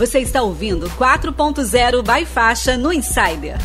Você está ouvindo 4.0 by Faixa no Insider.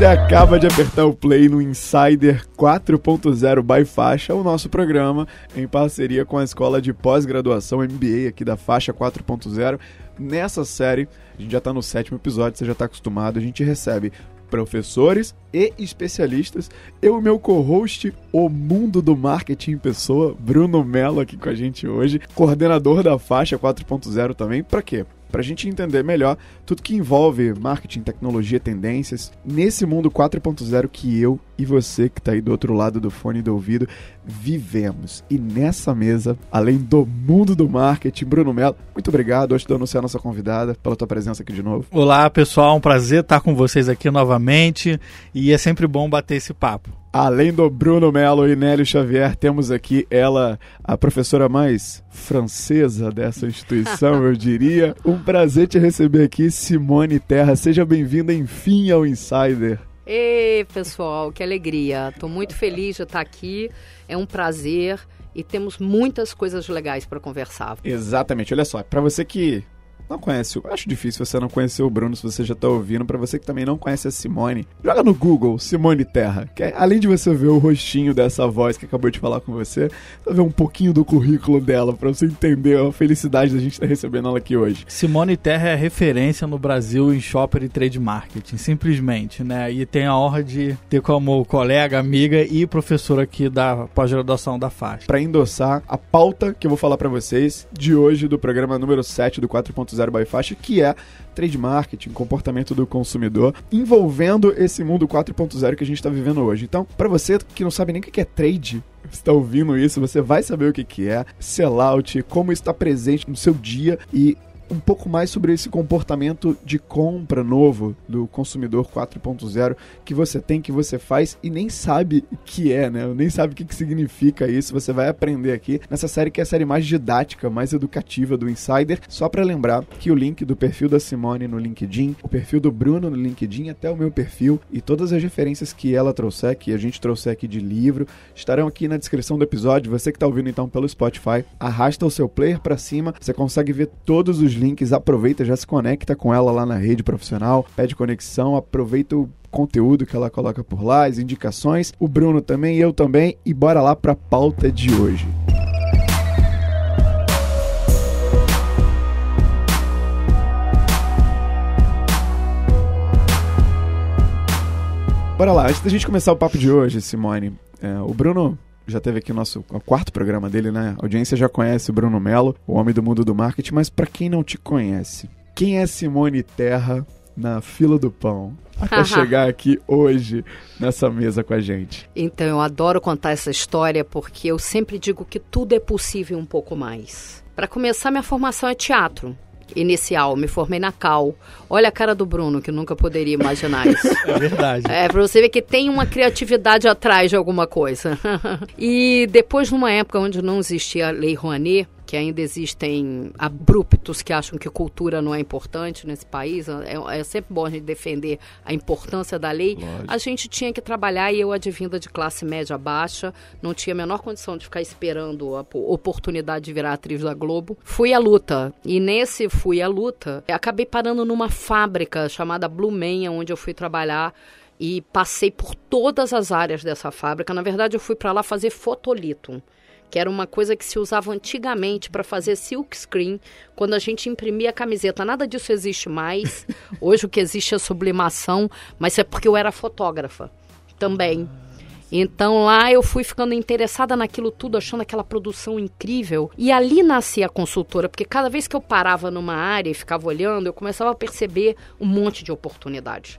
Você acaba de apertar o play no Insider 4.0 by Faixa, o nosso programa em parceria com a Escola de Pós-Graduação MBA aqui da Faixa 4.0. Nessa série, a gente já está no sétimo episódio, você já está acostumado, a gente recebe professores e especialistas. Eu e meu co-host, o mundo do marketing em pessoa, Bruno Mello aqui com a gente hoje, coordenador da faixa 4.0 também. Para quê? Para a gente entender melhor tudo que envolve marketing, tecnologia, tendências, nesse mundo 4.0 que eu e você que está aí do outro lado do fone do ouvido vivemos. E nessa mesa, além do mundo do marketing, Bruno Mello, muito obrigado. Hoje estou anunciar a nossa convidada pela tua presença aqui de novo. Olá, pessoal, um prazer estar com vocês aqui novamente é sempre bom bater esse papo. Além do Bruno Melo e Nélio Xavier, temos aqui ela, a professora mais francesa dessa instituição, eu diria. Um prazer te receber aqui, Simone Terra. Seja bem-vinda, enfim, ao Insider. Ei, pessoal, que alegria. Estou muito feliz de estar aqui. É um prazer e temos muitas coisas legais para conversar. Exatamente. Olha só, para você que não conhece, acho difícil você não conhecer o Bruno se você já tá ouvindo. Para você que também não conhece a Simone, joga no Google Simone Terra. Que é, além de você ver o rostinho dessa voz que acabou de falar com você, você ver um pouquinho do currículo dela para você entender a felicidade da gente estar tá recebendo ela aqui hoje. Simone Terra é referência no Brasil em shopper e trade marketing, simplesmente, né? E tem a honra de ter como colega, amiga e professora aqui da pós-graduação da faixa. Para endossar a pauta que eu vou falar para vocês de hoje do programa número 7 do 4.0 0 by faixa, que é trade marketing, comportamento do consumidor, envolvendo esse mundo 4.0 que a gente está vivendo hoje. Então, para você que não sabe nem o que é trade, está ouvindo isso, você vai saber o que é, sellout, como está presente no seu dia e um pouco mais sobre esse comportamento de compra novo do consumidor 4.0 que você tem, que você faz e nem sabe que é, né? Nem sabe o que, que significa isso. Você vai aprender aqui nessa série que é a série mais didática, mais educativa do Insider. Só para lembrar que o link do perfil da Simone no LinkedIn, o perfil do Bruno no LinkedIn, até o meu perfil e todas as referências que ela trouxer, que a gente trouxer aqui de livro, estarão aqui na descrição do episódio. Você que está ouvindo então pelo Spotify, arrasta o seu player para cima, você consegue ver todos os links, aproveita, já se conecta com ela lá na rede profissional, pede conexão, aproveita o conteúdo que ela coloca por lá, as indicações, o Bruno também, eu também, e bora lá para a pauta de hoje. Bora lá, antes da gente começar o papo de hoje, Simone, é, o Bruno já teve aqui o nosso o quarto programa dele, né? A audiência já conhece o Bruno Melo, o homem do mundo do marketing, mas para quem não te conhece, quem é Simone Terra na fila do pão? Até chegar aqui hoje nessa mesa com a gente. Então, eu adoro contar essa história porque eu sempre digo que tudo é possível um pouco mais. Para começar, minha formação é teatro inicial, me formei na Cal. Olha a cara do Bruno, que nunca poderia imaginar isso. É verdade. É, pra você ver que tem uma criatividade atrás de alguma coisa. e depois, numa época onde não existia a Lei Rouanet, que ainda existem abruptos que acham que cultura não é importante nesse país. É, é sempre bom a gente defender a importância da lei. Lógico. A gente tinha que trabalhar e eu, advinda de classe média baixa, não tinha a menor condição de ficar esperando a oportunidade de virar atriz da Globo. Fui à luta. E nesse fui à luta, acabei parando numa fábrica chamada Blue Man, onde eu fui trabalhar e passei por todas as áreas dessa fábrica. Na verdade, eu fui para lá fazer fotolito que era uma coisa que se usava antigamente para fazer silk screen, quando a gente imprimia a camiseta. Nada disso existe mais. Hoje o que existe é sublimação, mas é porque eu era fotógrafa também. Então lá eu fui ficando interessada naquilo tudo, achando aquela produção incrível. E ali nascia a consultora, porque cada vez que eu parava numa área e ficava olhando, eu começava a perceber um monte de oportunidades.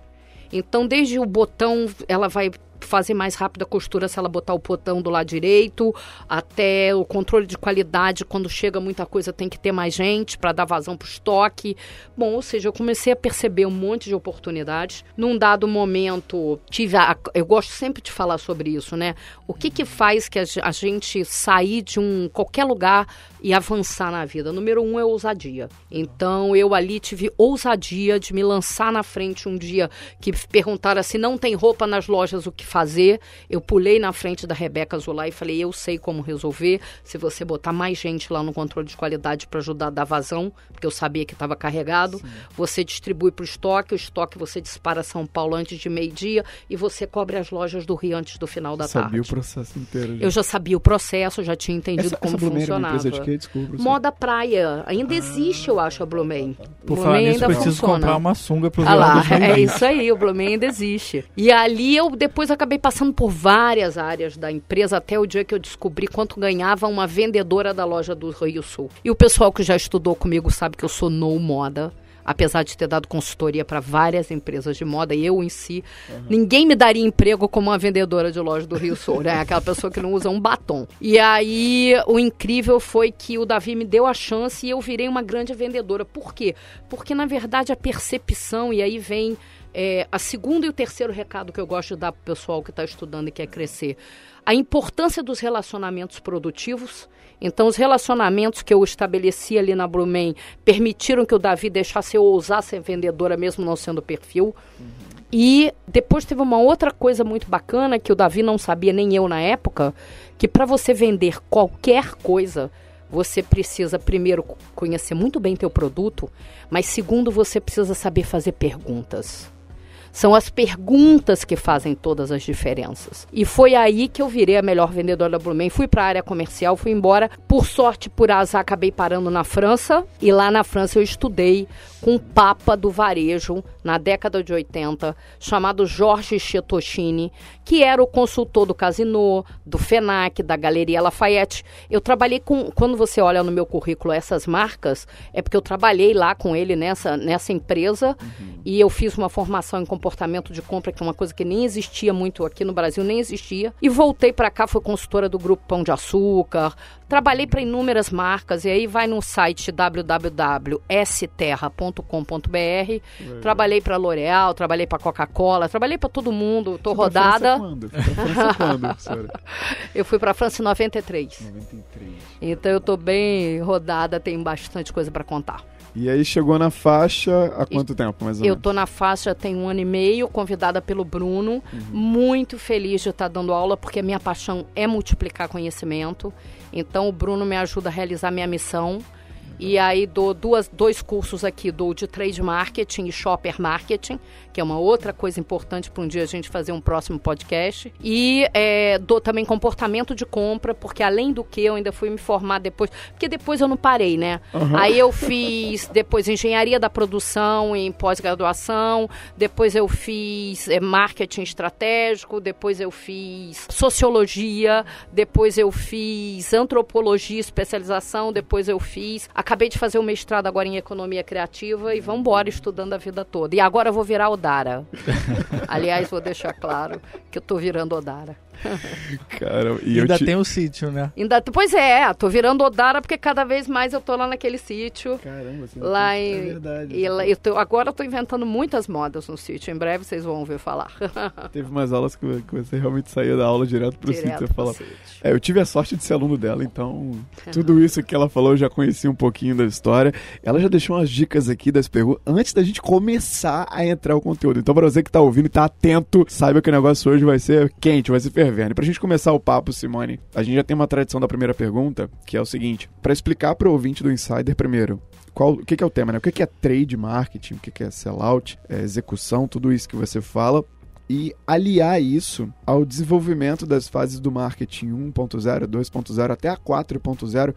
Então, desde o botão, ela vai fazer mais rápido a costura se ela botar o botão do lado direito, até o controle de qualidade, quando chega muita coisa tem que ter mais gente para dar vazão para o estoque. Bom, ou seja, eu comecei a perceber um monte de oportunidades. Num dado momento, tive a, eu gosto sempre de falar sobre isso, né? O que que faz que a, a gente sair de um qualquer lugar e avançar na vida. Número um é ousadia. Então eu ali tive ousadia de me lançar na frente um dia que perguntaram se não tem roupa nas lojas o que fazer. Eu pulei na frente da Rebeca Zulá e falei: eu sei como resolver. Se você botar mais gente lá no controle de qualidade para ajudar a dar vazão, porque eu sabia que estava carregado, Sim. você distribui para o estoque, o estoque você dispara São Paulo antes de meio-dia e você cobre as lojas do Rio antes do final da sabia tarde. Sabia o processo inteiro. Já. Eu já sabia o processo, já tinha entendido essa, como essa funcionava. Empresa de quê? Desculpa, Moda praia. Ainda ah, existe, eu acho, a Blumen. Por falar nisso, preciso funciona. comprar uma sunga pro ah lá, É isso aí, o Blumen ainda existe. E ali eu depois acabei passando por várias áreas da empresa até o dia que eu descobri quanto ganhava uma vendedora da loja do Rio Sul. E o pessoal que já estudou comigo sabe que eu sou no moda apesar de ter dado consultoria para várias empresas de moda, e eu em si, uhum. ninguém me daria emprego como uma vendedora de loja do Rio Sul, né? Aquela pessoa que não usa um batom. E aí, o incrível foi que o Davi me deu a chance e eu virei uma grande vendedora. Por quê? Porque, na verdade, a percepção, e aí vem é, a segundo e o terceiro recado que eu gosto de dar para o pessoal que está estudando e quer crescer. A importância dos relacionamentos produtivos então, os relacionamentos que eu estabeleci ali na Blumen permitiram que o Davi deixasse eu ousar ser vendedora, mesmo não sendo perfil. Uhum. E depois teve uma outra coisa muito bacana que o Davi não sabia, nem eu na época, que para você vender qualquer coisa, você precisa primeiro conhecer muito bem teu produto, mas segundo você precisa saber fazer perguntas. São as perguntas que fazem todas as diferenças. E foi aí que eu virei a melhor vendedora da Blumen. Fui para a área comercial, fui embora. Por sorte, por azar, acabei parando na França. E lá na França eu estudei com o papa do varejo na década de 80, chamado Jorge Chetochini, que era o consultor do Casino, do FENAC, da Galeria Lafayette. Eu trabalhei com, quando você olha no meu currículo essas marcas, é porque eu trabalhei lá com ele nessa, nessa empresa uhum. e eu fiz uma formação em comportamento de compra, que é uma coisa que nem existia muito aqui no Brasil, nem existia. E voltei para cá, fui consultora do Grupo Pão de Açúcar, trabalhei para inúmeras marcas, e aí vai no site www.sterra.com.br. Trabalhei para L'Oréal, trabalhei para Coca-Cola, trabalhei para todo mundo, tô Você rodada. Quando? França quando, eu fui para França em 93. 93. Então eu tô bem rodada, tem bastante coisa para contar. E aí chegou na faixa há quanto e tempo, mais ou Eu tô na faixa tem um ano e meio, convidada pelo Bruno, uhum. muito feliz de estar dando aula, porque a minha paixão é multiplicar conhecimento. Então o Bruno me ajuda a realizar minha missão. E aí dou duas, dois cursos aqui, dou de trade marketing e shopper marketing, que é uma outra coisa importante para um dia a gente fazer um próximo podcast. E é, dou também comportamento de compra, porque além do que eu ainda fui me formar depois, porque depois eu não parei, né? Uhum. Aí eu fiz depois engenharia da produção em pós-graduação, depois eu fiz é, marketing estratégico, depois eu fiz sociologia, depois eu fiz antropologia, especialização, depois eu fiz. Acabei de fazer o mestrado agora em economia criativa e vamos embora estudando a vida toda. E agora eu vou virar Odara. Aliás, vou deixar claro que eu tô virando Odara. Cara, e ainda te... tem o sítio, né? Ainda, pois é, tô virando Odara porque cada vez mais eu tô lá naquele sítio. Caramba, você lá em, é verdade. E lá, eu tô, agora eu tô inventando muitas modas no sítio. Em breve vocês vão ouvir falar. Teve umas aulas que, você realmente saía da aula direto pro direto sítio. Pro sítio. É, eu tive a sorte de ser aluno dela, então tudo isso que ela falou eu já conheci um pouquinho da história. Ela já deixou umas dicas aqui das perguntas antes da gente começar a entrar o conteúdo. Então, para você que tá ouvindo e tá atento, saiba que o negócio hoje vai ser quente, vai ser fervendo. E pra gente começar o papo, Simone, a gente já tem uma tradição da primeira pergunta, que é o seguinte: para explicar para o ouvinte do Insider primeiro, qual, o que, que, é o tema, né? O que, que é trade marketing, o que, que é sellout, é execução, tudo isso que você fala, e aliar isso ao desenvolvimento das fases do marketing 1.0, 2.0 até a 4.0.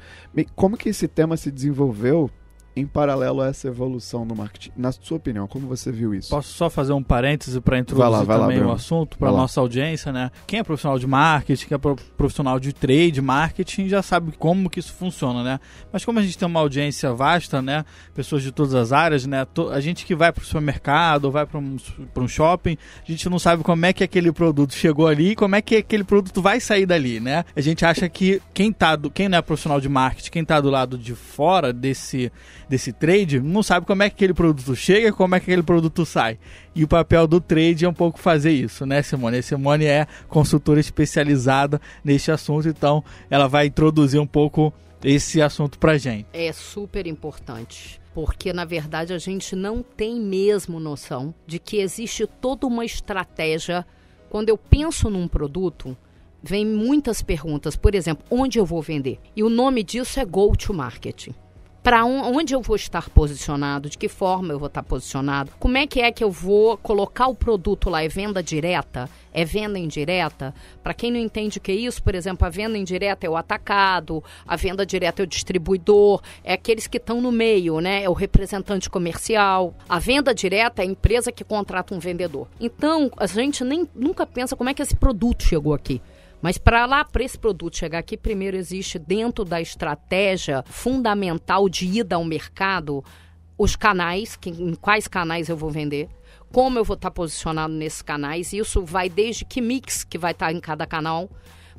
Como que esse tema se desenvolveu em paralelo a essa evolução no marketing. Na sua opinião, como você viu isso? Posso só fazer um parêntese para introduzir vai lá, vai também lá, o assunto para nossa audiência, né? Quem é profissional de marketing, quem é profissional de trade, marketing, já sabe como que isso funciona, né? Mas como a gente tem uma audiência vasta, né? Pessoas de todas as áreas, né? A gente que vai para o supermercado vai para um, um shopping, a gente não sabe como é que aquele produto chegou ali e como é que aquele produto vai sair dali, né? A gente acha que quem tá do, quem não é profissional de marketing, quem tá do lado de fora desse desse trade não sabe como é que aquele produto chega como é que aquele produto sai. E o papel do trade é um pouco fazer isso, né, Simone? A Simone é consultora especializada neste assunto, então ela vai introduzir um pouco esse assunto pra gente. É super importante porque na verdade a gente não tem mesmo noção de que existe toda uma estratégia. Quando eu penso num produto, vem muitas perguntas, por exemplo, onde eu vou vender? E o nome disso é go to marketing para onde eu vou estar posicionado, de que forma eu vou estar posicionado, como é que é que eu vou colocar o produto lá, é venda direta, é venda indireta? Para quem não entende o que é isso, por exemplo, a venda indireta é o atacado, a venda direta é o distribuidor, é aqueles que estão no meio, né? É o representante comercial. A venda direta é a empresa que contrata um vendedor. Então, a gente nem nunca pensa como é que esse produto chegou aqui. Mas para lá, para esse produto chegar aqui, primeiro existe dentro da estratégia fundamental de ida ao mercado os canais, que, em quais canais eu vou vender, como eu vou estar posicionado nesses canais. Isso vai desde que mix que vai estar em cada canal,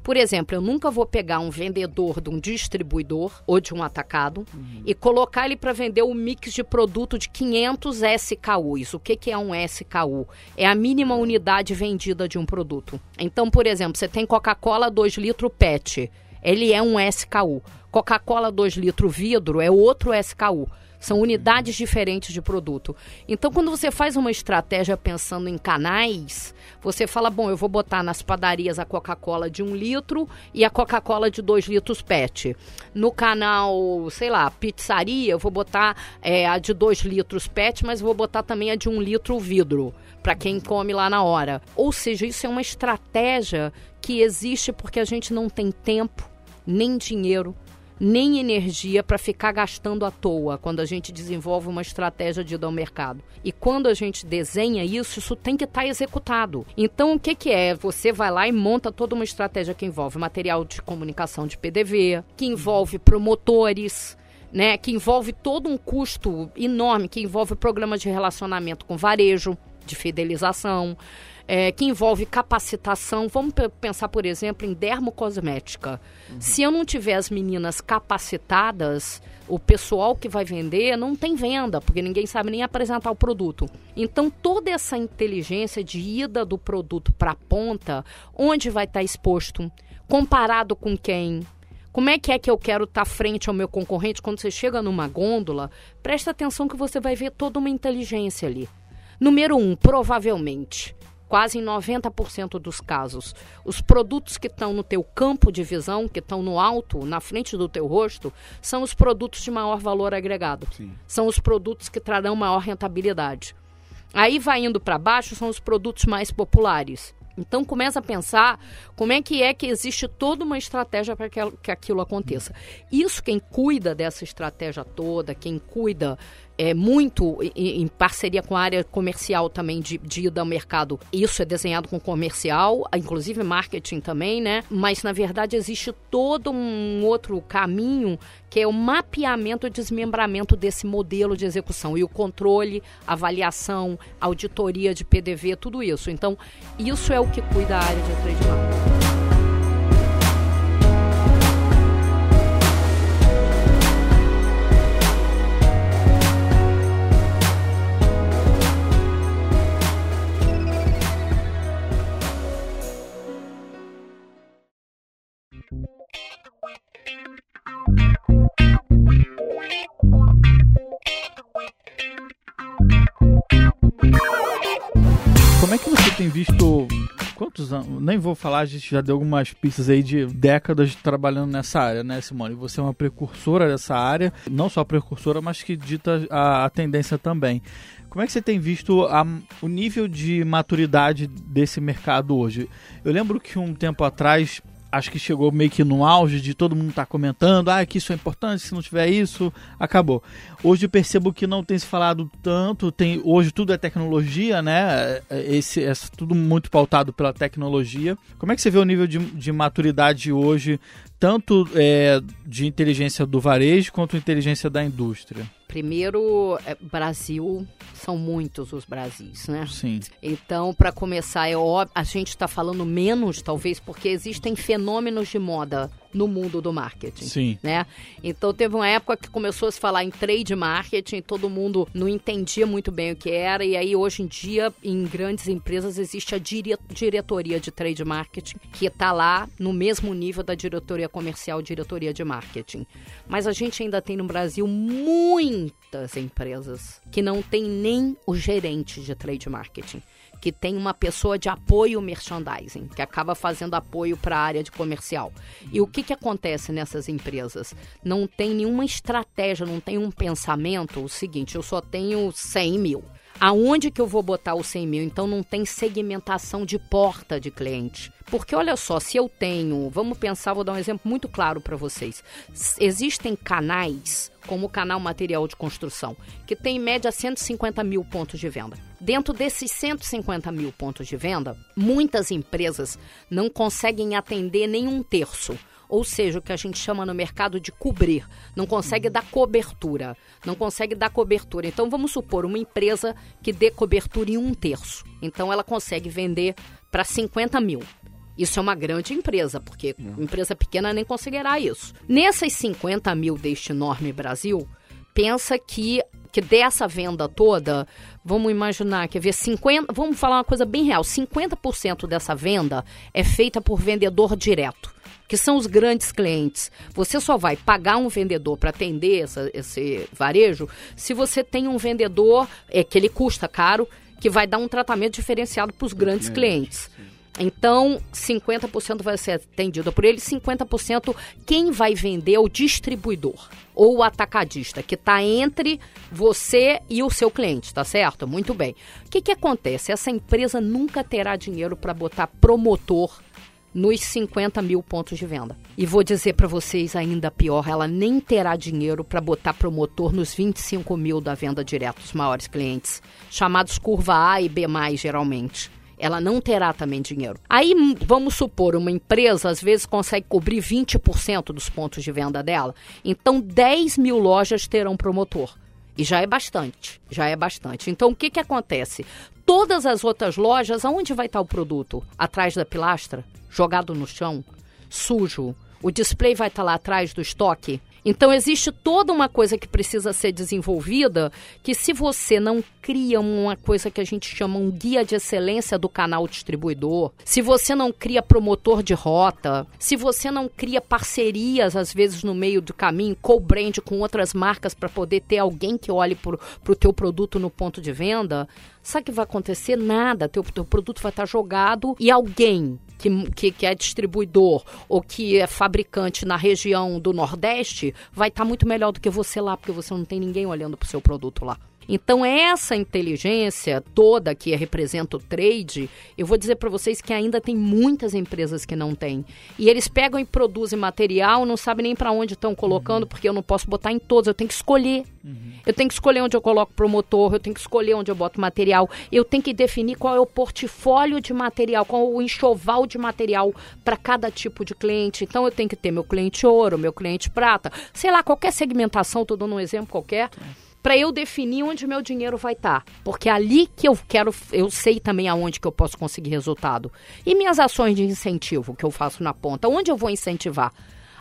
por exemplo, eu nunca vou pegar um vendedor de um distribuidor ou de um atacado uhum. e colocar ele para vender o um mix de produto de 500 SKUs. O que, que é um SKU? É a mínima unidade vendida de um produto. Então, por exemplo, você tem Coca-Cola 2 litros PET. Ele é um SKU. Coca-Cola 2 litros vidro é outro SKU. São unidades diferentes de produto. Então, quando você faz uma estratégia pensando em canais, você fala, bom, eu vou botar nas padarias a Coca-Cola de um litro e a Coca-Cola de dois litros PET. No canal, sei lá, pizzaria, eu vou botar é, a de dois litros PET, mas vou botar também a de um litro vidro para quem come lá na hora. Ou seja, isso é uma estratégia que existe porque a gente não tem tempo nem dinheiro nem energia para ficar gastando à toa quando a gente desenvolve uma estratégia de ir ao mercado. E quando a gente desenha isso, isso tem que estar tá executado. Então, o que, que é? Você vai lá e monta toda uma estratégia que envolve material de comunicação de PDV, que envolve promotores. Né, que envolve todo um custo enorme, que envolve programas de relacionamento com varejo, de fidelização, é, que envolve capacitação. Vamos pensar, por exemplo, em dermocosmética. Uhum. Se eu não tiver as meninas capacitadas, o pessoal que vai vender não tem venda, porque ninguém sabe nem apresentar o produto. Então, toda essa inteligência de ida do produto para a ponta, onde vai estar tá exposto, comparado com quem, como é que é que eu quero estar tá frente ao meu concorrente quando você chega numa gôndola? Presta atenção que você vai ver toda uma inteligência ali. Número um, provavelmente, quase em 90% dos casos, os produtos que estão no teu campo de visão, que estão no alto, na frente do teu rosto, são os produtos de maior valor agregado. Sim. São os produtos que trarão maior rentabilidade. Aí vai indo para baixo, são os produtos mais populares. Então começa a pensar como é que é que existe toda uma estratégia para que, que aquilo aconteça. Isso quem cuida dessa estratégia toda, quem cuida é, muito em, em, parceria com a área comercial também de, de ida ao mercado. Isso é desenhado com comercial, inclusive marketing também, né? Mas na verdade existe todo um outro caminho que é o mapeamento e desmembramento desse modelo de execução e o controle, avaliação, auditoria de PDV, tudo isso. Então, isso é o que cuida a área de trade quantos anos? Nem vou falar, a gente já deu algumas pistas aí de décadas trabalhando nessa área, né, Simone? Você é uma precursora dessa área, não só precursora, mas que dita a, a tendência também. Como é que você tem visto a, o nível de maturidade desse mercado hoje? Eu lembro que um tempo atrás acho que chegou meio que no auge de todo mundo estar tá comentando, ah, que isso é importante, se não tiver isso, acabou. Hoje eu percebo que não tem se falado tanto, tem hoje tudo é tecnologia, né? Esse é tudo muito pautado pela tecnologia. Como é que você vê o nível de, de maturidade hoje, tanto é, de inteligência do varejo quanto inteligência da indústria? Primeiro, é, Brasil, são muitos os Brasis, né? Sim. Então, para começar, é óbvio, a gente está falando menos, talvez, porque existem fenômenos de moda no mundo do marketing. Sim. Né? Então teve uma época que começou a se falar em trade marketing, todo mundo não entendia muito bem o que era, e aí hoje em dia, em grandes empresas, existe a dire diretoria de trade marketing, que está lá no mesmo nível da diretoria comercial, diretoria de marketing. Mas a gente ainda tem no Brasil muitas empresas que não tem nem o gerente de trade marketing que tem uma pessoa de apoio merchandising, que acaba fazendo apoio para a área de comercial. E o que, que acontece nessas empresas? Não tem nenhuma estratégia, não tem um pensamento. O seguinte, eu só tenho 100 mil. Aonde que eu vou botar os 100 mil? Então não tem segmentação de porta de cliente. Porque olha só, se eu tenho, vamos pensar, vou dar um exemplo muito claro para vocês. Existem canais, como o canal Material de Construção, que tem em média 150 mil pontos de venda. Dentro desses 150 mil pontos de venda, muitas empresas não conseguem atender nem um terço ou seja, o que a gente chama no mercado de cobrir, não consegue dar cobertura, não consegue dar cobertura. Então vamos supor uma empresa que dê cobertura em um terço, então ela consegue vender para 50 mil. Isso é uma grande empresa, porque empresa pequena nem conseguirá isso. Nessas 50 mil deste enorme Brasil, pensa que, que dessa venda toda, vamos imaginar, quer ver, 50, vamos falar uma coisa bem real, 50% dessa venda é feita por vendedor direto que são os grandes clientes. Você só vai pagar um vendedor para atender essa, esse varejo se você tem um vendedor é, que ele custa caro, que vai dar um tratamento diferenciado para os grandes clientes. Então, 50% vai ser atendido por ele, 50% quem vai vender é o distribuidor ou o atacadista, que está entre você e o seu cliente, tá certo? Muito bem. O que, que acontece? Essa empresa nunca terá dinheiro para botar promotor nos 50 mil pontos de venda. E vou dizer para vocês ainda pior, ela nem terá dinheiro para botar promotor nos 25 mil da venda direta dos maiores clientes, chamados curva A e B+, geralmente ela não terá também dinheiro. Aí, vamos supor, uma empresa às vezes consegue cobrir 20% dos pontos de venda dela. Então, 10 mil lojas terão promotor. E já é bastante, já é bastante. Então, o que, que acontece? Todas as outras lojas, aonde vai estar o produto? Atrás da pilastra? Jogado no chão? Sujo? O display vai estar lá atrás do estoque? Então existe toda uma coisa que precisa ser desenvolvida, que se você não cria uma coisa que a gente chama um guia de excelência do canal distribuidor, se você não cria promotor de rota, se você não cria parcerias às vezes no meio do caminho, co-brand com outras marcas para poder ter alguém que olhe para o teu produto no ponto de venda, sabe o que vai acontecer? Nada. Teu, teu produto vai estar jogado e alguém que, que, que, é distribuidor ou que é fabricante na região do Nordeste vai estar tá muito melhor do que você lá, porque você não tem ninguém olhando para o seu produto lá. Então, essa inteligência toda que representa o trade, eu vou dizer para vocês que ainda tem muitas empresas que não têm. E eles pegam e produzem material, não sabem nem para onde estão colocando, uhum. porque eu não posso botar em todos, eu tenho que escolher. Uhum. Eu tenho que escolher onde eu coloco promotor, eu tenho que escolher onde eu boto material, eu tenho que definir qual é o portfólio de material, qual é o enxoval de material para cada tipo de cliente. Então, eu tenho que ter meu cliente ouro, meu cliente prata, sei lá, qualquer segmentação, estou dando um exemplo qualquer. É para eu definir onde o meu dinheiro vai estar. Tá. Porque é ali que eu quero, eu sei também aonde que eu posso conseguir resultado. E minhas ações de incentivo que eu faço na ponta, onde eu vou incentivar?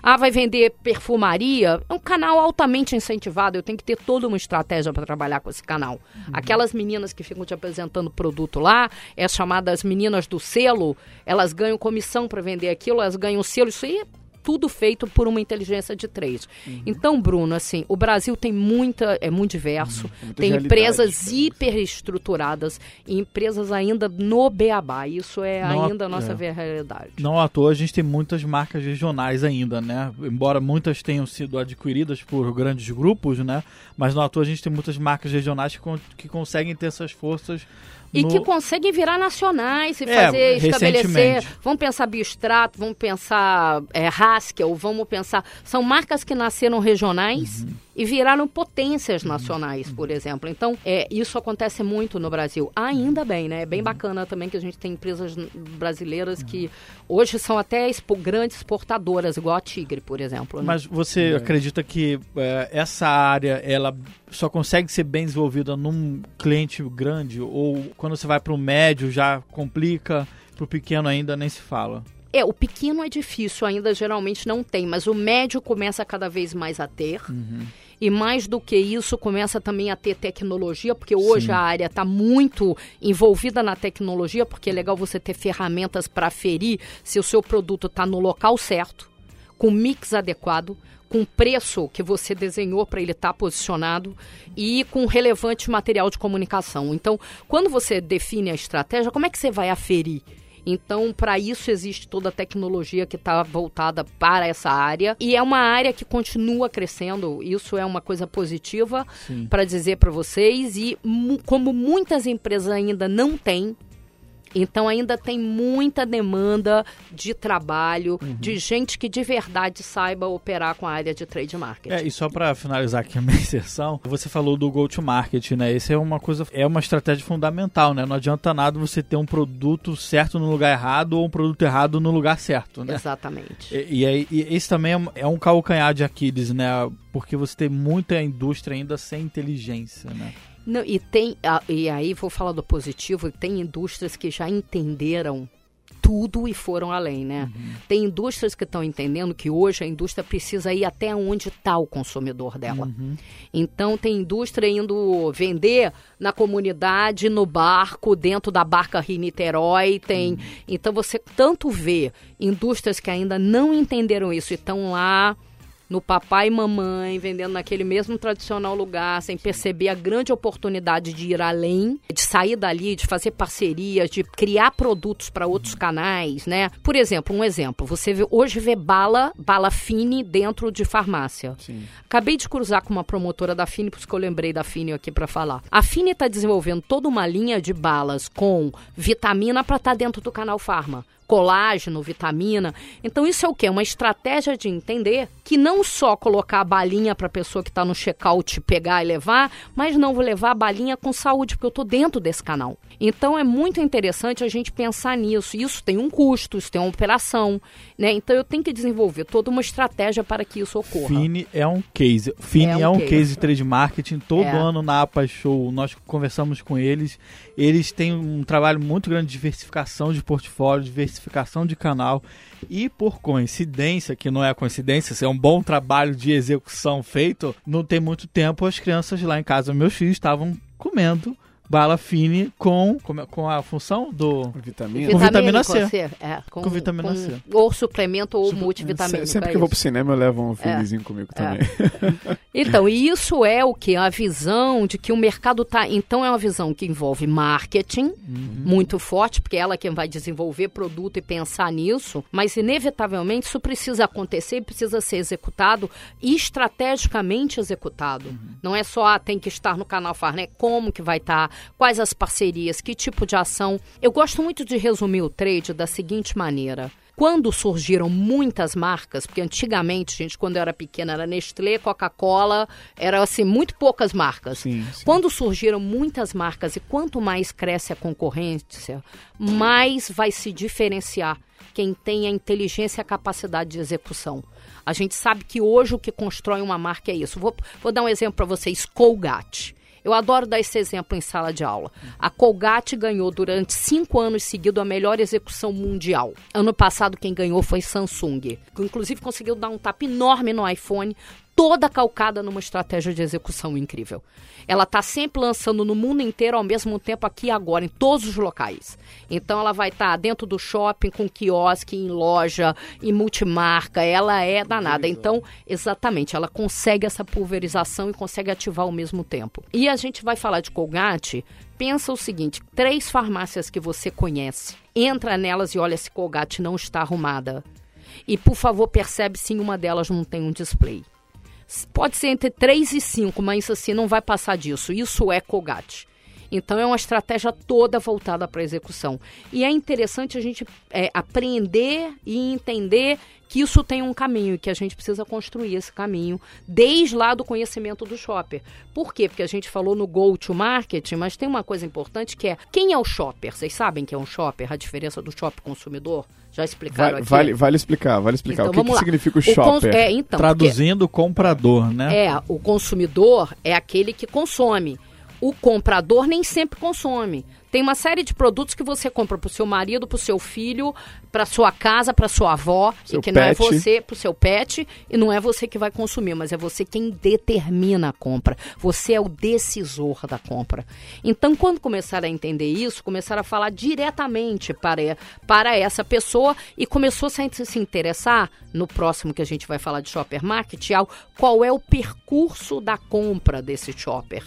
Ah, vai vender perfumaria? É um canal altamente incentivado. Eu tenho que ter toda uma estratégia para trabalhar com esse canal. Uhum. Aquelas meninas que ficam te apresentando produto lá, é chamadas meninas do selo, elas ganham comissão para vender aquilo, elas ganham selo. Isso aí é tudo feito por uma inteligência de três. Uhum. Então, Bruno, assim, o Brasil tem muita, é muito diverso, uhum. tem empresas hiperestruturadas e empresas ainda no beabá. Isso é não ainda a nossa é. realidade. Não à toa a gente tem muitas marcas regionais ainda, né? Embora muitas tenham sido adquiridas por grandes grupos, né? Mas não à toa a gente tem muitas marcas regionais que, que conseguem ter essas forças e no... que conseguem virar nacionais e é, fazer, estabelecer. Vamos pensar Biostrato, vamos pensar é, Haskell, vamos pensar. São marcas que nasceram regionais. Uhum e viraram potências uhum. nacionais, por exemplo. Então, é, isso acontece muito no Brasil. Ainda bem, né? É bem uhum. bacana também que a gente tem empresas brasileiras que hoje são até expo grandes exportadoras, igual a Tigre, por exemplo. Né? Mas você é. acredita que é, essa área, ela só consegue ser bem desenvolvida num cliente grande? Ou quando você vai para o médio já complica, para o pequeno ainda nem se fala? É, o pequeno é difícil, ainda geralmente não tem, mas o médio começa cada vez mais a ter. Uhum. E mais do que isso, começa também a ter tecnologia, porque hoje Sim. a área está muito envolvida na tecnologia, porque é legal você ter ferramentas para aferir se o seu produto está no local certo, com mix adequado, com preço que você desenhou para ele estar tá posicionado e com relevante material de comunicação. Então, quando você define a estratégia, como é que você vai aferir? Então, para isso existe toda a tecnologia que está voltada para essa área. E é uma área que continua crescendo. Isso é uma coisa positiva para dizer para vocês. E como muitas empresas ainda não têm então ainda tem muita demanda de trabalho, uhum. de gente que de verdade saiba operar com a área de trade marketing. É, e só para finalizar aqui a minha inserção, você falou do go to market, né? Isso é uma coisa, é uma estratégia fundamental, né? Não adianta nada você ter um produto certo no lugar errado ou um produto errado no lugar certo, né? Exatamente. E, e, aí, e esse também é, é um calcanhar de Aquiles, né? Porque você tem muita indústria ainda sem inteligência, né? Não, e tem e aí vou falar do positivo, tem indústrias que já entenderam tudo e foram além, né? Uhum. Tem indústrias que estão entendendo que hoje a indústria precisa ir até onde está o consumidor dela. Uhum. Então tem indústria indo vender na comunidade, no barco, dentro da barca Rio Niterói, tem. Uhum. Então você tanto vê indústrias que ainda não entenderam isso e estão lá no papai e mamãe, vendendo naquele mesmo tradicional lugar, sem perceber a grande oportunidade de ir além, de sair dali, de fazer parcerias, de criar produtos para outros canais, né? Por exemplo, um exemplo, você vê, hoje vê bala, bala Fine dentro de farmácia. Sim. Acabei de cruzar com uma promotora da Fine, por isso que eu lembrei da Fine aqui para falar. A Fine está desenvolvendo toda uma linha de balas com vitamina para estar tá dentro do canal Farma colágeno, vitamina. Então isso é o que? Uma estratégia de entender que não só colocar a balinha para a pessoa que está no check-out pegar e levar, mas não vou levar a balinha com saúde, porque eu estou dentro desse canal. Então é muito interessante a gente pensar nisso. Isso tem um custo, isso tem uma operação, né? Então eu tenho que desenvolver toda uma estratégia para que isso ocorra. Fini é um case. Fini é um, é um case. case. de trade marketing. Todo é. ano na APA Show nós conversamos com eles. Eles têm um trabalho muito grande de diversificação de portfólio, diversificação de canal. E por coincidência, que não é coincidência, é um bom trabalho de execução feito, não tem muito tempo as crianças lá em casa, meus filhos, estavam comendo bala fine com, com, com a função do vitamina, com vitamina C. C. É, com, com vitamina com, C. Ou suplemento ou multivitamínico. Sempre é que eu vou pro cinema eu levo um finezinho é. comigo também. É. então, isso é o que? A visão de que o mercado tá. Então, é uma visão que envolve marketing uhum. muito forte, porque ela é quem vai desenvolver produto e pensar nisso, mas inevitavelmente isso precisa acontecer e precisa ser executado e estrategicamente executado. Uhum. Não é só ah, tem que estar no canal Farm, né? Como que vai estar, tá, quais as parcerias, que tipo de ação. Eu gosto muito de resumir o trade da seguinte maneira. Quando surgiram muitas marcas, porque antigamente, gente, quando eu era pequena, era Nestlé, Coca-Cola, era assim, muito poucas marcas. Sim, sim. Quando surgiram muitas marcas e quanto mais cresce a concorrência, mais vai se diferenciar quem tem a inteligência e a capacidade de execução. A gente sabe que hoje o que constrói uma marca é isso. Vou, vou dar um exemplo para vocês: Colgate. Eu adoro dar esse exemplo em sala de aula. A Colgate ganhou durante cinco anos seguidos a melhor execução mundial. Ano passado, quem ganhou foi Samsung, que inclusive conseguiu dar um tapa enorme no iPhone, toda calcada numa estratégia de execução incrível. Ela está sempre lançando no mundo inteiro ao mesmo tempo aqui e agora, em todos os locais. Então ela vai estar tá dentro do shopping, com quiosque, em loja, em multimarca. Ela é danada. Então, exatamente, ela consegue essa pulverização e consegue ativar ao mesmo tempo. E a gente vai falar de Colgate. Pensa o seguinte: três farmácias que você conhece. Entra nelas e olha se Colgate não está arrumada. E, por favor, percebe se uma delas não tem um display. Pode ser entre 3 e 5, mas assim não vai passar disso. Isso é Colgate. Então é uma estratégia toda voltada para a execução. E é interessante a gente é, aprender e entender que isso tem um caminho que a gente precisa construir esse caminho desde lá do conhecimento do shopper. Por quê? Porque a gente falou no go to market, mas tem uma coisa importante que é quem é o shopper? Vocês sabem que é um shopper? A diferença do shopper consumidor? Já explicaram vale, aqui? Vale, vale explicar, vale explicar. Então, o que, que significa o, o shopper? É, então, Traduzindo, porque, comprador, né? É, o consumidor é aquele que consome. O comprador nem sempre consome. Tem uma série de produtos que você compra pro seu marido, pro seu filho, pra sua casa, pra sua avó, seu e que pet. não é você, pro seu pet, e não é você que vai consumir, mas é você quem determina a compra. Você é o decisor da compra. Então, quando começaram a entender isso, começaram a falar diretamente para, para essa pessoa e começou a se interessar no próximo que a gente vai falar de shopper market, qual é o percurso da compra desse shopper.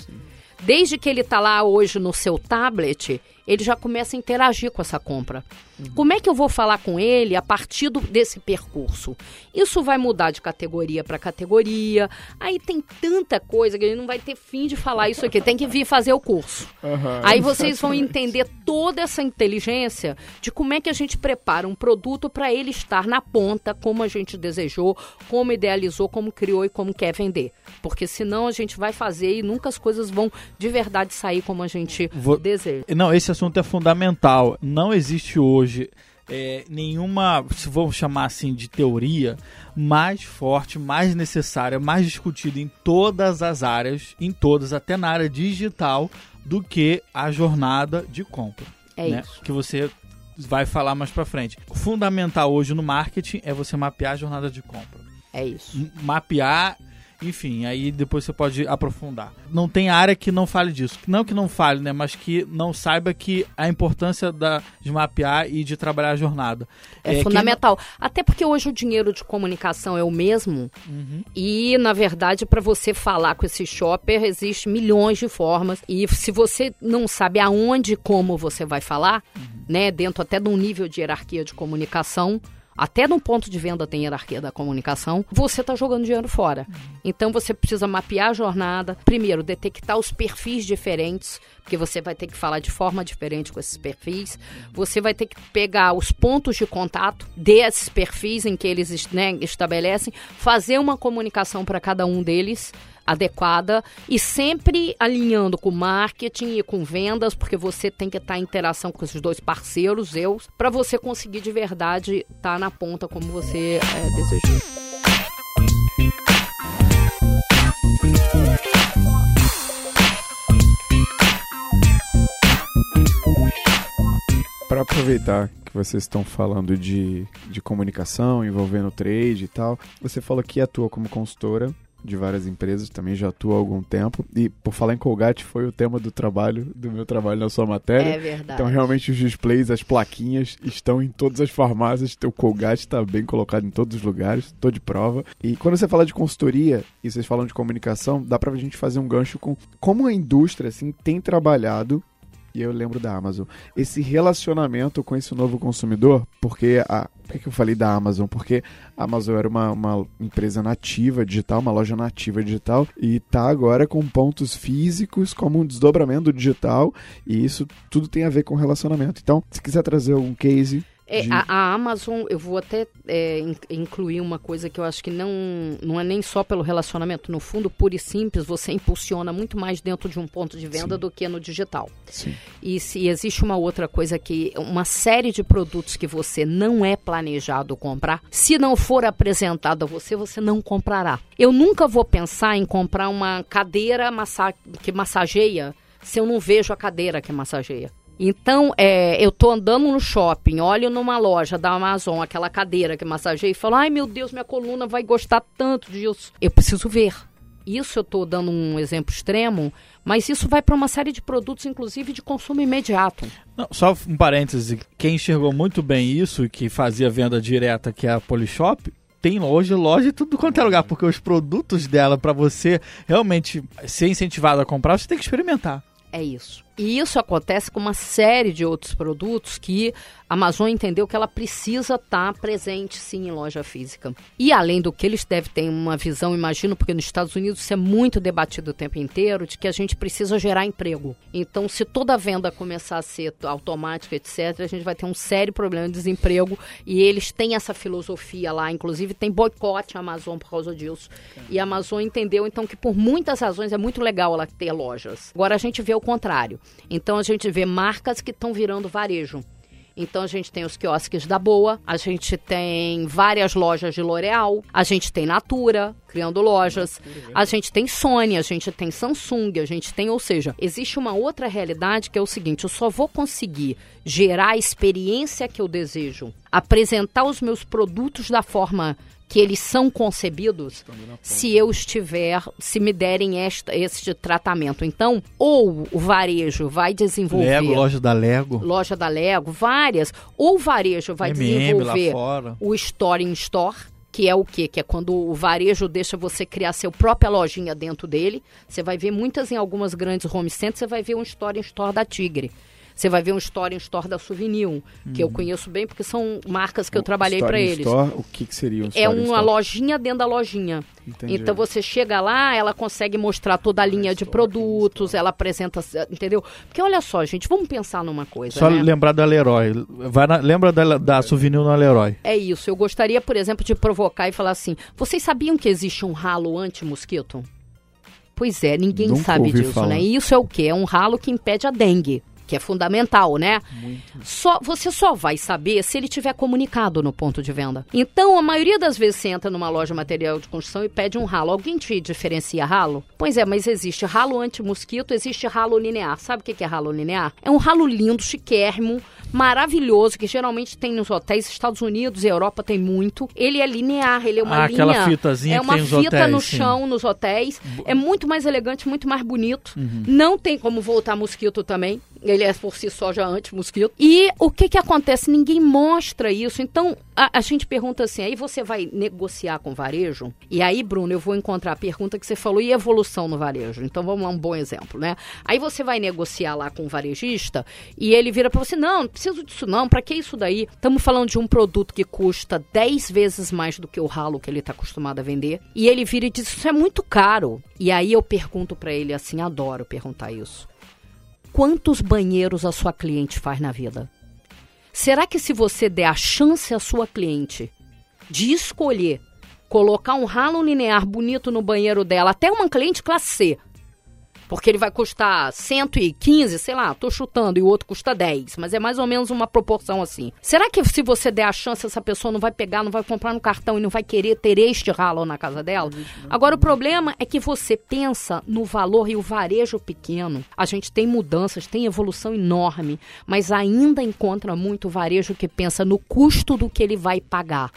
Desde que ele está lá hoje no seu tablet, ele já começa a interagir com essa compra. Uhum. Como é que eu vou falar com ele a partir do, desse percurso? Isso vai mudar de categoria para categoria. Aí tem tanta coisa que ele não vai ter fim de falar isso aqui. Tem que vir fazer o curso. Uhum, Aí vocês vão entender toda essa inteligência de como é que a gente prepara um produto para ele estar na ponta, como a gente desejou, como idealizou, como criou e como quer vender. Porque senão a gente vai fazer e nunca as coisas vão de verdade sair como a gente vou... deseja. Não, esse assunto é fundamental. Não existe hoje é, nenhuma, se vou chamar assim, de teoria mais forte, mais necessária, mais discutida em todas as áreas, em todas, até na área digital, do que a jornada de compra. É né? isso. Que você vai falar mais para frente. O fundamental hoje no marketing é você mapear a jornada de compra. É isso. Mapear enfim, aí depois você pode aprofundar. Não tem área que não fale disso. Não que não fale, né? Mas que não saiba que a importância da, de mapear e de trabalhar a jornada. É, é fundamental. Quem... Até porque hoje o dinheiro de comunicação é o mesmo. Uhum. E, na verdade, para você falar com esse shopper, existe milhões de formas. E se você não sabe aonde e como você vai falar, uhum. né? Dentro até de um nível de hierarquia de comunicação, até no ponto de venda tem hierarquia da comunicação, você está jogando dinheiro fora. Então você precisa mapear a jornada, primeiro, detectar os perfis diferentes, porque você vai ter que falar de forma diferente com esses perfis. Você vai ter que pegar os pontos de contato desses perfis em que eles né, estabelecem, fazer uma comunicação para cada um deles adequada e sempre alinhando com marketing e com vendas, porque você tem que estar em interação com esses dois parceiros, eu, para você conseguir de verdade estar tá na ponta como você é, desejou. Para aproveitar que vocês estão falando de, de comunicação envolvendo trade e tal, você falou que atua como consultora de várias empresas, também já atua há algum tempo. E por falar em Colgate, foi o tema do trabalho, do meu trabalho na sua matéria. É verdade. Então realmente os displays, as plaquinhas estão em todas as farmácias, o Colgate está bem colocado em todos os lugares, estou de prova. E quando você fala de consultoria e vocês falam de comunicação, dá pra gente fazer um gancho com como a indústria assim tem trabalhado e eu lembro da Amazon. Esse relacionamento com esse novo consumidor, porque a. Por que eu falei da Amazon? Porque a Amazon era uma, uma empresa nativa digital, uma loja nativa digital, e tá agora com pontos físicos como um desdobramento digital, e isso tudo tem a ver com relacionamento. Então, se quiser trazer algum case é, de... a, a, Amazon, eu vou até é, incluir uma coisa que eu acho que não, não é nem só pelo relacionamento. No fundo, puro e simples, você impulsiona muito mais dentro de um ponto de venda Sim. do que no digital. Sim. E se existe uma outra coisa que uma série de produtos que você não é planejado comprar, se não for apresentado a você, você não comprará. Eu nunca vou pensar em comprar uma cadeira massa que massageia se eu não vejo a cadeira que massageia. Então, é, eu tô andando no shopping, olho numa loja da Amazon, aquela cadeira que massageia e falo, ai meu Deus, minha coluna vai gostar tanto disso. Eu preciso ver. Isso eu estou dando um exemplo extremo, mas isso vai para uma série de produtos, inclusive de consumo imediato. Não, só um parêntese, quem enxergou muito bem isso e que fazia venda direta, que é a Polishop, tem hoje loja tudo quanto é lugar, porque os produtos dela, para você realmente ser incentivado a comprar, você tem que experimentar. É isso. E isso acontece com uma série de outros produtos que a Amazon entendeu que ela precisa estar tá presente sim em loja física. E além do que eles devem ter uma visão, imagino, porque nos Estados Unidos isso é muito debatido o tempo inteiro, de que a gente precisa gerar emprego. Então, se toda venda começar a ser automática, etc., a gente vai ter um sério problema de desemprego. E eles têm essa filosofia lá, inclusive tem boicote à Amazon por causa disso. E a Amazon entendeu, então, que por muitas razões é muito legal ela ter lojas. Agora a gente vê o contrário. Então a gente vê marcas que estão virando varejo. Então a gente tem os quiosques da Boa, a gente tem várias lojas de L'Oréal, a gente tem Natura, criando lojas. A gente tem Sony, a gente tem Samsung, a gente tem, ou seja, existe uma outra realidade que é o seguinte: eu só vou conseguir gerar a experiência que eu desejo, apresentar os meus produtos da forma que eles são concebidos se eu estiver, se me derem esta, este tratamento. Então, ou o varejo vai desenvolver. Lego, loja da Lego. Loja da Lego, várias. Ou o varejo vai MM desenvolver o Store in Store. Que é o quê? Que é quando o varejo deixa você criar seu própria lojinha dentro dele. Você vai ver muitas em algumas grandes home centers, você vai ver um Store in Store da Tigre. Você vai ver um Store em Store da Souvenir, uhum. que eu uhum. conheço bem porque são marcas que eu trabalhei para eles. Store, o que, que seria um É uma lojinha dentro da lojinha. Entendi. Então você chega lá, ela consegue mostrar toda a linha de produtos, ela apresenta, entendeu? Porque olha só, gente, vamos pensar numa coisa. Só né? lembrar da Leroy. Vai na, lembra da, da Souvenir na Leroy. É isso. Eu gostaria, por exemplo, de provocar e falar assim: vocês sabiam que existe um ralo anti-mosquito? Pois é, ninguém Nunca sabe disso, falar. né? E isso é o quê? É um ralo que impede a dengue que é fundamental, né? Muito. Só, você só vai saber se ele tiver comunicado no ponto de venda. Então, a maioria das vezes você entra numa loja de material de construção e pede um ralo. Alguém te diferencia ralo? Pois é, mas existe ralo anti-mosquito, existe ralo linear. Sabe o que é ralo linear? É um ralo lindo, chiquérrimo, maravilhoso, que geralmente tem nos hotéis, Estados Unidos e Europa tem muito. Ele é linear, ele é uma ah, linha. Aquela fitazinha é uma fita hotéis, no sim. chão nos hotéis. É muito mais elegante, muito mais bonito. Uhum. Não tem como voltar mosquito também. Ele é por si só já anti-mosquito. E o que que acontece? Ninguém mostra isso. Então, a, a, gente pergunta assim, aí você vai negociar com varejo? E aí, Bruno, eu vou encontrar a pergunta que você falou, e evolução no varejo? Então, vamos lá, um bom exemplo, né? Aí você vai negociar lá com o varejista e ele vira para você, não, não preciso disso não, para que isso daí? Estamos falando de um produto que custa 10 vezes mais do que o ralo que ele está acostumado a vender. E ele vira e diz, isso é muito caro. E aí eu pergunto para ele assim, adoro perguntar isso quantos banheiros a sua cliente faz na vida? Será que se você der a chance à sua cliente de escolher colocar um ralo linear bonito no banheiro dela, até uma cliente classe C, porque ele vai custar 115, sei lá, tô chutando, e o outro custa 10, mas é mais ou menos uma proporção assim. Será que se você der a chance, essa pessoa não vai pegar, não vai comprar no cartão e não vai querer ter este ralo na casa dela? Agora, o problema é que você pensa no valor e o varejo pequeno. A gente tem mudanças, tem evolução enorme, mas ainda encontra muito varejo que pensa no custo do que ele vai pagar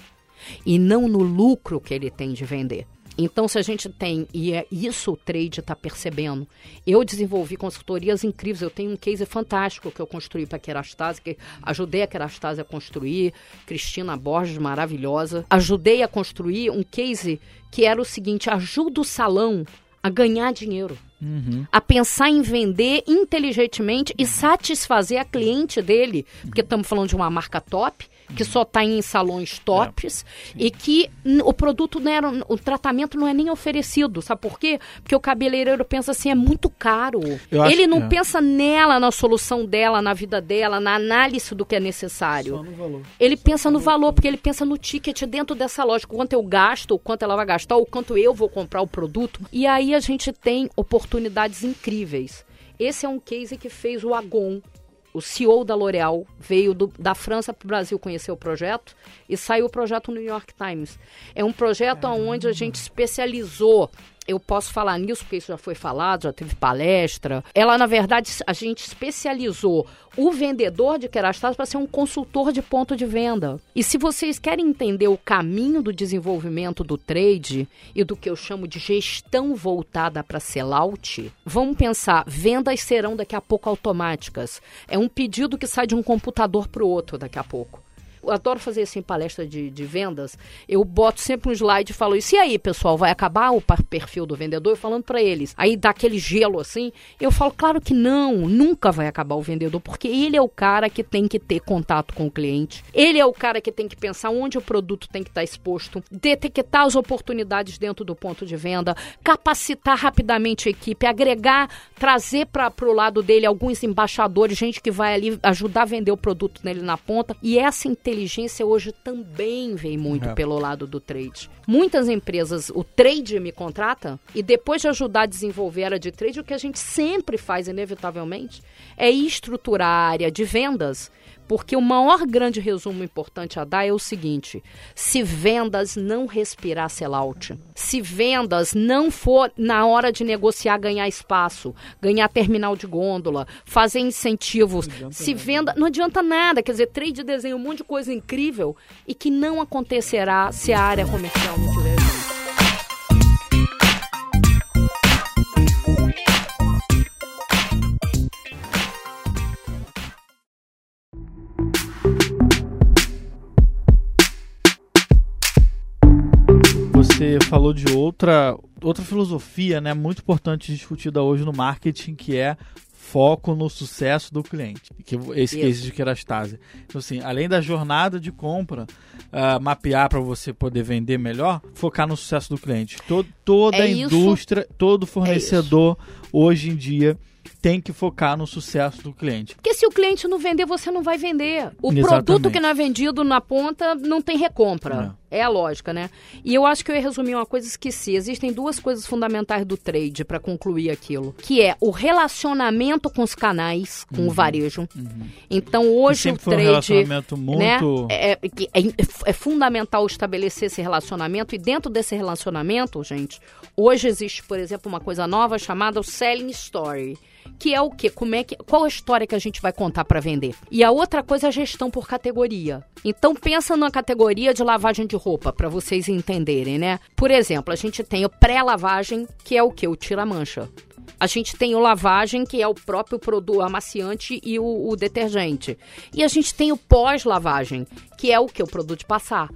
e não no lucro que ele tem de vender. Então, se a gente tem, e é isso o trade está percebendo, eu desenvolvi consultorias incríveis. Eu tenho um case fantástico que eu construí para a Kerastase, que ajudei a Kerastase a construir, Cristina Borges, maravilhosa. Ajudei a construir um case que era o seguinte: ajuda o salão a ganhar dinheiro. Uhum. A pensar em vender inteligentemente e satisfazer a cliente dele. Porque estamos falando de uma marca top que só está em salões tops é, e que o produto não era, o tratamento não é nem oferecido, sabe por quê? Porque o cabeleireiro pensa assim, é muito caro. Eu Ele não é. pensa nela, na solução dela, na vida dela, na análise do que é necessário. Só no valor. Ele só pensa no valor, porque ele pensa no ticket dentro dessa loja, quanto eu gasto, o quanto ela vai gastar, o quanto eu vou comprar o produto. E aí a gente tem oportunidades incríveis. Esse é um case que fez o Agon o CEO da L'Oréal veio do, da França para o Brasil conhecer o projeto e saiu o projeto no New York Times. É um projeto onde a gente especializou eu posso falar nisso porque isso já foi falado, já teve palestra. Ela, na verdade, a gente especializou o vendedor de Kerastase para ser um consultor de ponto de venda. E se vocês querem entender o caminho do desenvolvimento do trade e do que eu chamo de gestão voltada para sellout, vamos pensar, vendas serão daqui a pouco automáticas. É um pedido que sai de um computador para o outro daqui a pouco eu adoro fazer assim palestra de, de vendas. Eu boto sempre um slide e falo isso. E aí, pessoal, vai acabar o perfil do vendedor? Eu falando para eles. Aí dá aquele gelo assim. Eu falo, claro que não, nunca vai acabar o vendedor, porque ele é o cara que tem que ter contato com o cliente. Ele é o cara que tem que pensar onde o produto tem que estar tá exposto, detectar as oportunidades dentro do ponto de venda, capacitar rapidamente a equipe, agregar, trazer para o lado dele alguns embaixadores, gente que vai ali ajudar a vender o produto nele na ponta. E essa inteligência hoje também vem muito é. pelo lado do trade. Muitas empresas, o trade me contrata e depois de ajudar a desenvolver a área de trade, o que a gente sempre faz, inevitavelmente, é estruturar a área de vendas Porque o maior grande resumo importante a dar é o seguinte: se vendas não respirar sellout, se vendas não for na hora de negociar ganhar espaço, ganhar terminal de gôndola, fazer incentivos, se nada. venda, não adianta nada, quer dizer, trade desenha um monte de coisa incrível e que não acontecerá se a área comercial não tiver você falou de outra, outra filosofia, né, muito importante discutida hoje no marketing, que é foco no sucesso do cliente, que esse Isso. case de kerastase. Então, assim, além da jornada de compra, uh, mapear para você poder vender melhor, focar no sucesso do cliente. Todo, toda é a indústria, isso. todo fornecedor é hoje em dia tem que focar no sucesso do cliente. Porque se o cliente não vender, você não vai vender. O Exatamente. produto que não é vendido na ponta não tem recompra. É. é. a lógica, né? E eu acho que eu ia resumir uma coisa e esqueci. Existem duas coisas fundamentais do trade para concluir aquilo, que é o relacionamento com os canais, com uhum. o varejo. Uhum. Então hoje o trade, um relacionamento né, muito... né, é, é, é fundamental estabelecer esse relacionamento e dentro desse relacionamento, gente, hoje existe, por exemplo, uma coisa nova chamada o selling story que é o quê? Como é que, qual a história que a gente vai contar para vender? E a outra coisa é a gestão por categoria. Então pensa numa categoria de lavagem de roupa para vocês entenderem, né? Por exemplo, a gente tem o pré-lavagem, que é o quê? O tira-mancha. A gente tem o lavagem, que é o próprio produto amaciante e o, o detergente. E a gente tem o pós-lavagem, que é o que? O produto de passar.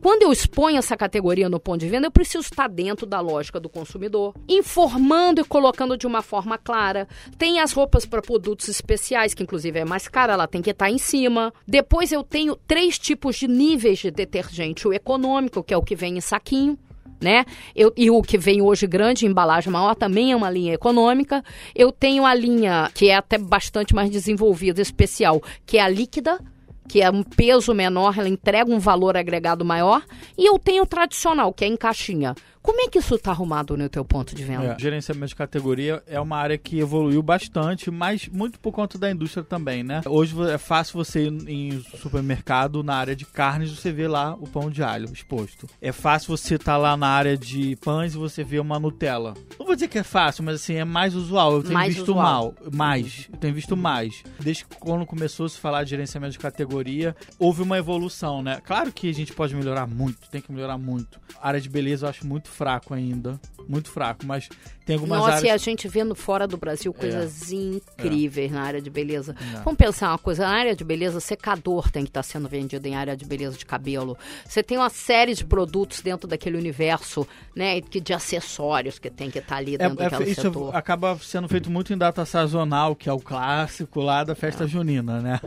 Quando eu exponho essa categoria no ponto de venda, eu preciso estar dentro da lógica do consumidor, informando e colocando de uma forma clara. Tem as roupas para produtos especiais, que inclusive é mais cara, ela tem que estar em cima. Depois eu tenho três tipos de níveis de detergente: o econômico, que é o que vem em saquinho, né? Eu, e o que vem hoje grande, embalagem maior, também é uma linha econômica. Eu tenho a linha que é até bastante mais desenvolvida, especial, que é a líquida, que é um peso menor, ela entrega um valor agregado maior. E eu tenho o tradicional, que é em caixinha. Como é que isso está arrumado no teu ponto de venda? É, gerenciamento de categoria é uma área que evoluiu bastante, mas muito por conta da indústria também, né? Hoje é fácil você ir em supermercado na área de carnes, você vê lá o pão de alho exposto. É fácil você estar tá lá na área de pães e você vê uma Nutella. Não vou dizer que é fácil, mas assim, é mais usual. Eu tenho mais visto usual. mal, mais. Eu tenho visto mais. Desde quando começou a se falar de gerenciamento de categoria, houve uma evolução, né? Claro que a gente pode melhorar muito, tem que melhorar muito. A área de beleza eu acho muito fraco ainda. Muito fraco, mas tem algumas Nossa, áreas... e a gente vendo fora do Brasil coisas é. incríveis é. na área de beleza. É. Vamos pensar uma coisa, na área de beleza, secador tem que estar tá sendo vendido em área de beleza de cabelo. Você tem uma série de produtos dentro daquele universo, né, de acessórios que tem que estar tá ali é, dentro é, daquele isso setor. acaba sendo feito muito em data sazonal, que é o clássico lá da festa é. junina, né?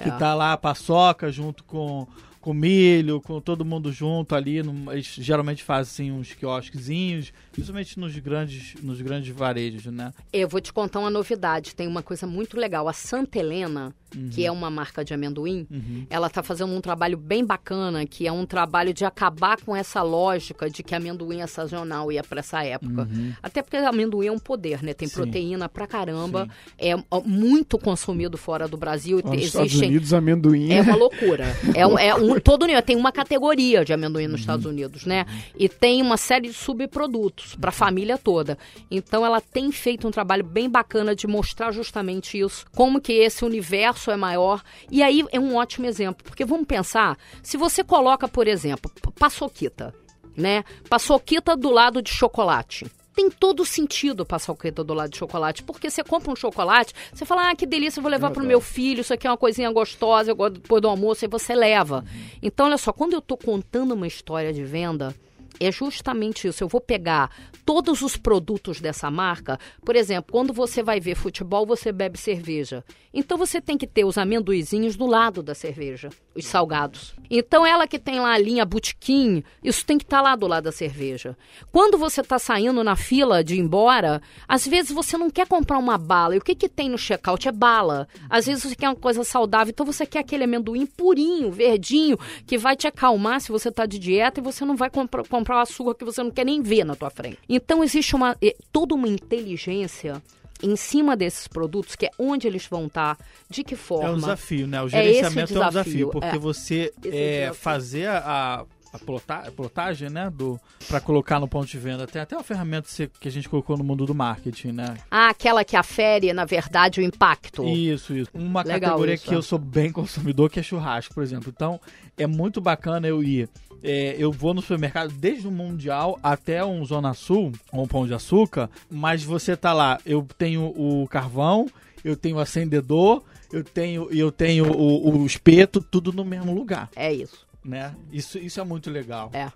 Que tá lá a paçoca junto com com milho, com todo mundo junto ali. No, eles geralmente fazem assim, uns quiosquezinhos, principalmente nos grandes, nos grandes varejos, né? Eu vou te contar uma novidade. Tem uma coisa muito legal. A Santa Helena, uhum. que é uma marca de amendoim, uhum. ela está fazendo um trabalho bem bacana, que é um trabalho de acabar com essa lógica de que amendoim é sazonal e é para essa época. Uhum. Até porque amendoim é um poder, né? Tem Sim. proteína pra caramba, Sim. é muito consumido fora do Brasil. Nos Existem... Estados Unidos, amendoim é uma loucura. é, um, é um todo tem uma categoria de amendoim nos uhum. Estados Unidos, né? E tem uma série de subprodutos para a família toda. Então ela tem feito um trabalho bem bacana de mostrar justamente isso, como que esse universo é maior. E aí é um ótimo exemplo, porque vamos pensar, se você coloca, por exemplo, paçoquita, né? Paçoquita do lado de chocolate tem todo sentido passar o do lado de chocolate, porque você compra um chocolate, você fala, ah, que delícia, vou levar é pro meu filho, isso aqui é uma coisinha gostosa, eu gosto depois do almoço, e você leva. Uhum. Então, olha só, quando eu tô contando uma história de venda, é justamente isso. Eu vou pegar todos os produtos dessa marca. Por exemplo, quando você vai ver futebol, você bebe cerveja. Então você tem que ter os amendoizinhos do lado da cerveja, os salgados. Então ela que tem lá a linha Botequim, isso tem que estar tá lá do lado da cerveja. Quando você está saindo na fila de ir embora, às vezes você não quer comprar uma bala. E o que, que tem no checkout? É bala. Às vezes você quer uma coisa saudável, então você quer aquele amendoim purinho, verdinho, que vai te acalmar se você está de dieta e você não vai comprar comprar o açúcar que você não quer nem ver na tua frente. Então existe uma toda uma inteligência em cima desses produtos, que é onde eles vão estar, tá, de que forma. É um desafio, né? O gerenciamento é, é um desafio, porque é. você é, fazer a, a plota, plotagem, né, do para colocar no ponto de venda. Tem até uma ferramenta que a gente colocou no mundo do marketing, né? Ah, aquela que afere, na verdade, o impacto. Isso, isso. Uma Legal categoria isso. que eu sou bem consumidor, que é churrasco, por exemplo. Então, é muito bacana eu ir é, eu vou no supermercado desde o Mundial até um Zona Sul, um Pão de Açúcar, mas você tá lá, eu tenho o carvão, eu tenho o acendedor, eu tenho, eu tenho o, o espeto, tudo no mesmo lugar. É isso. Né? Isso, isso é muito legal. É.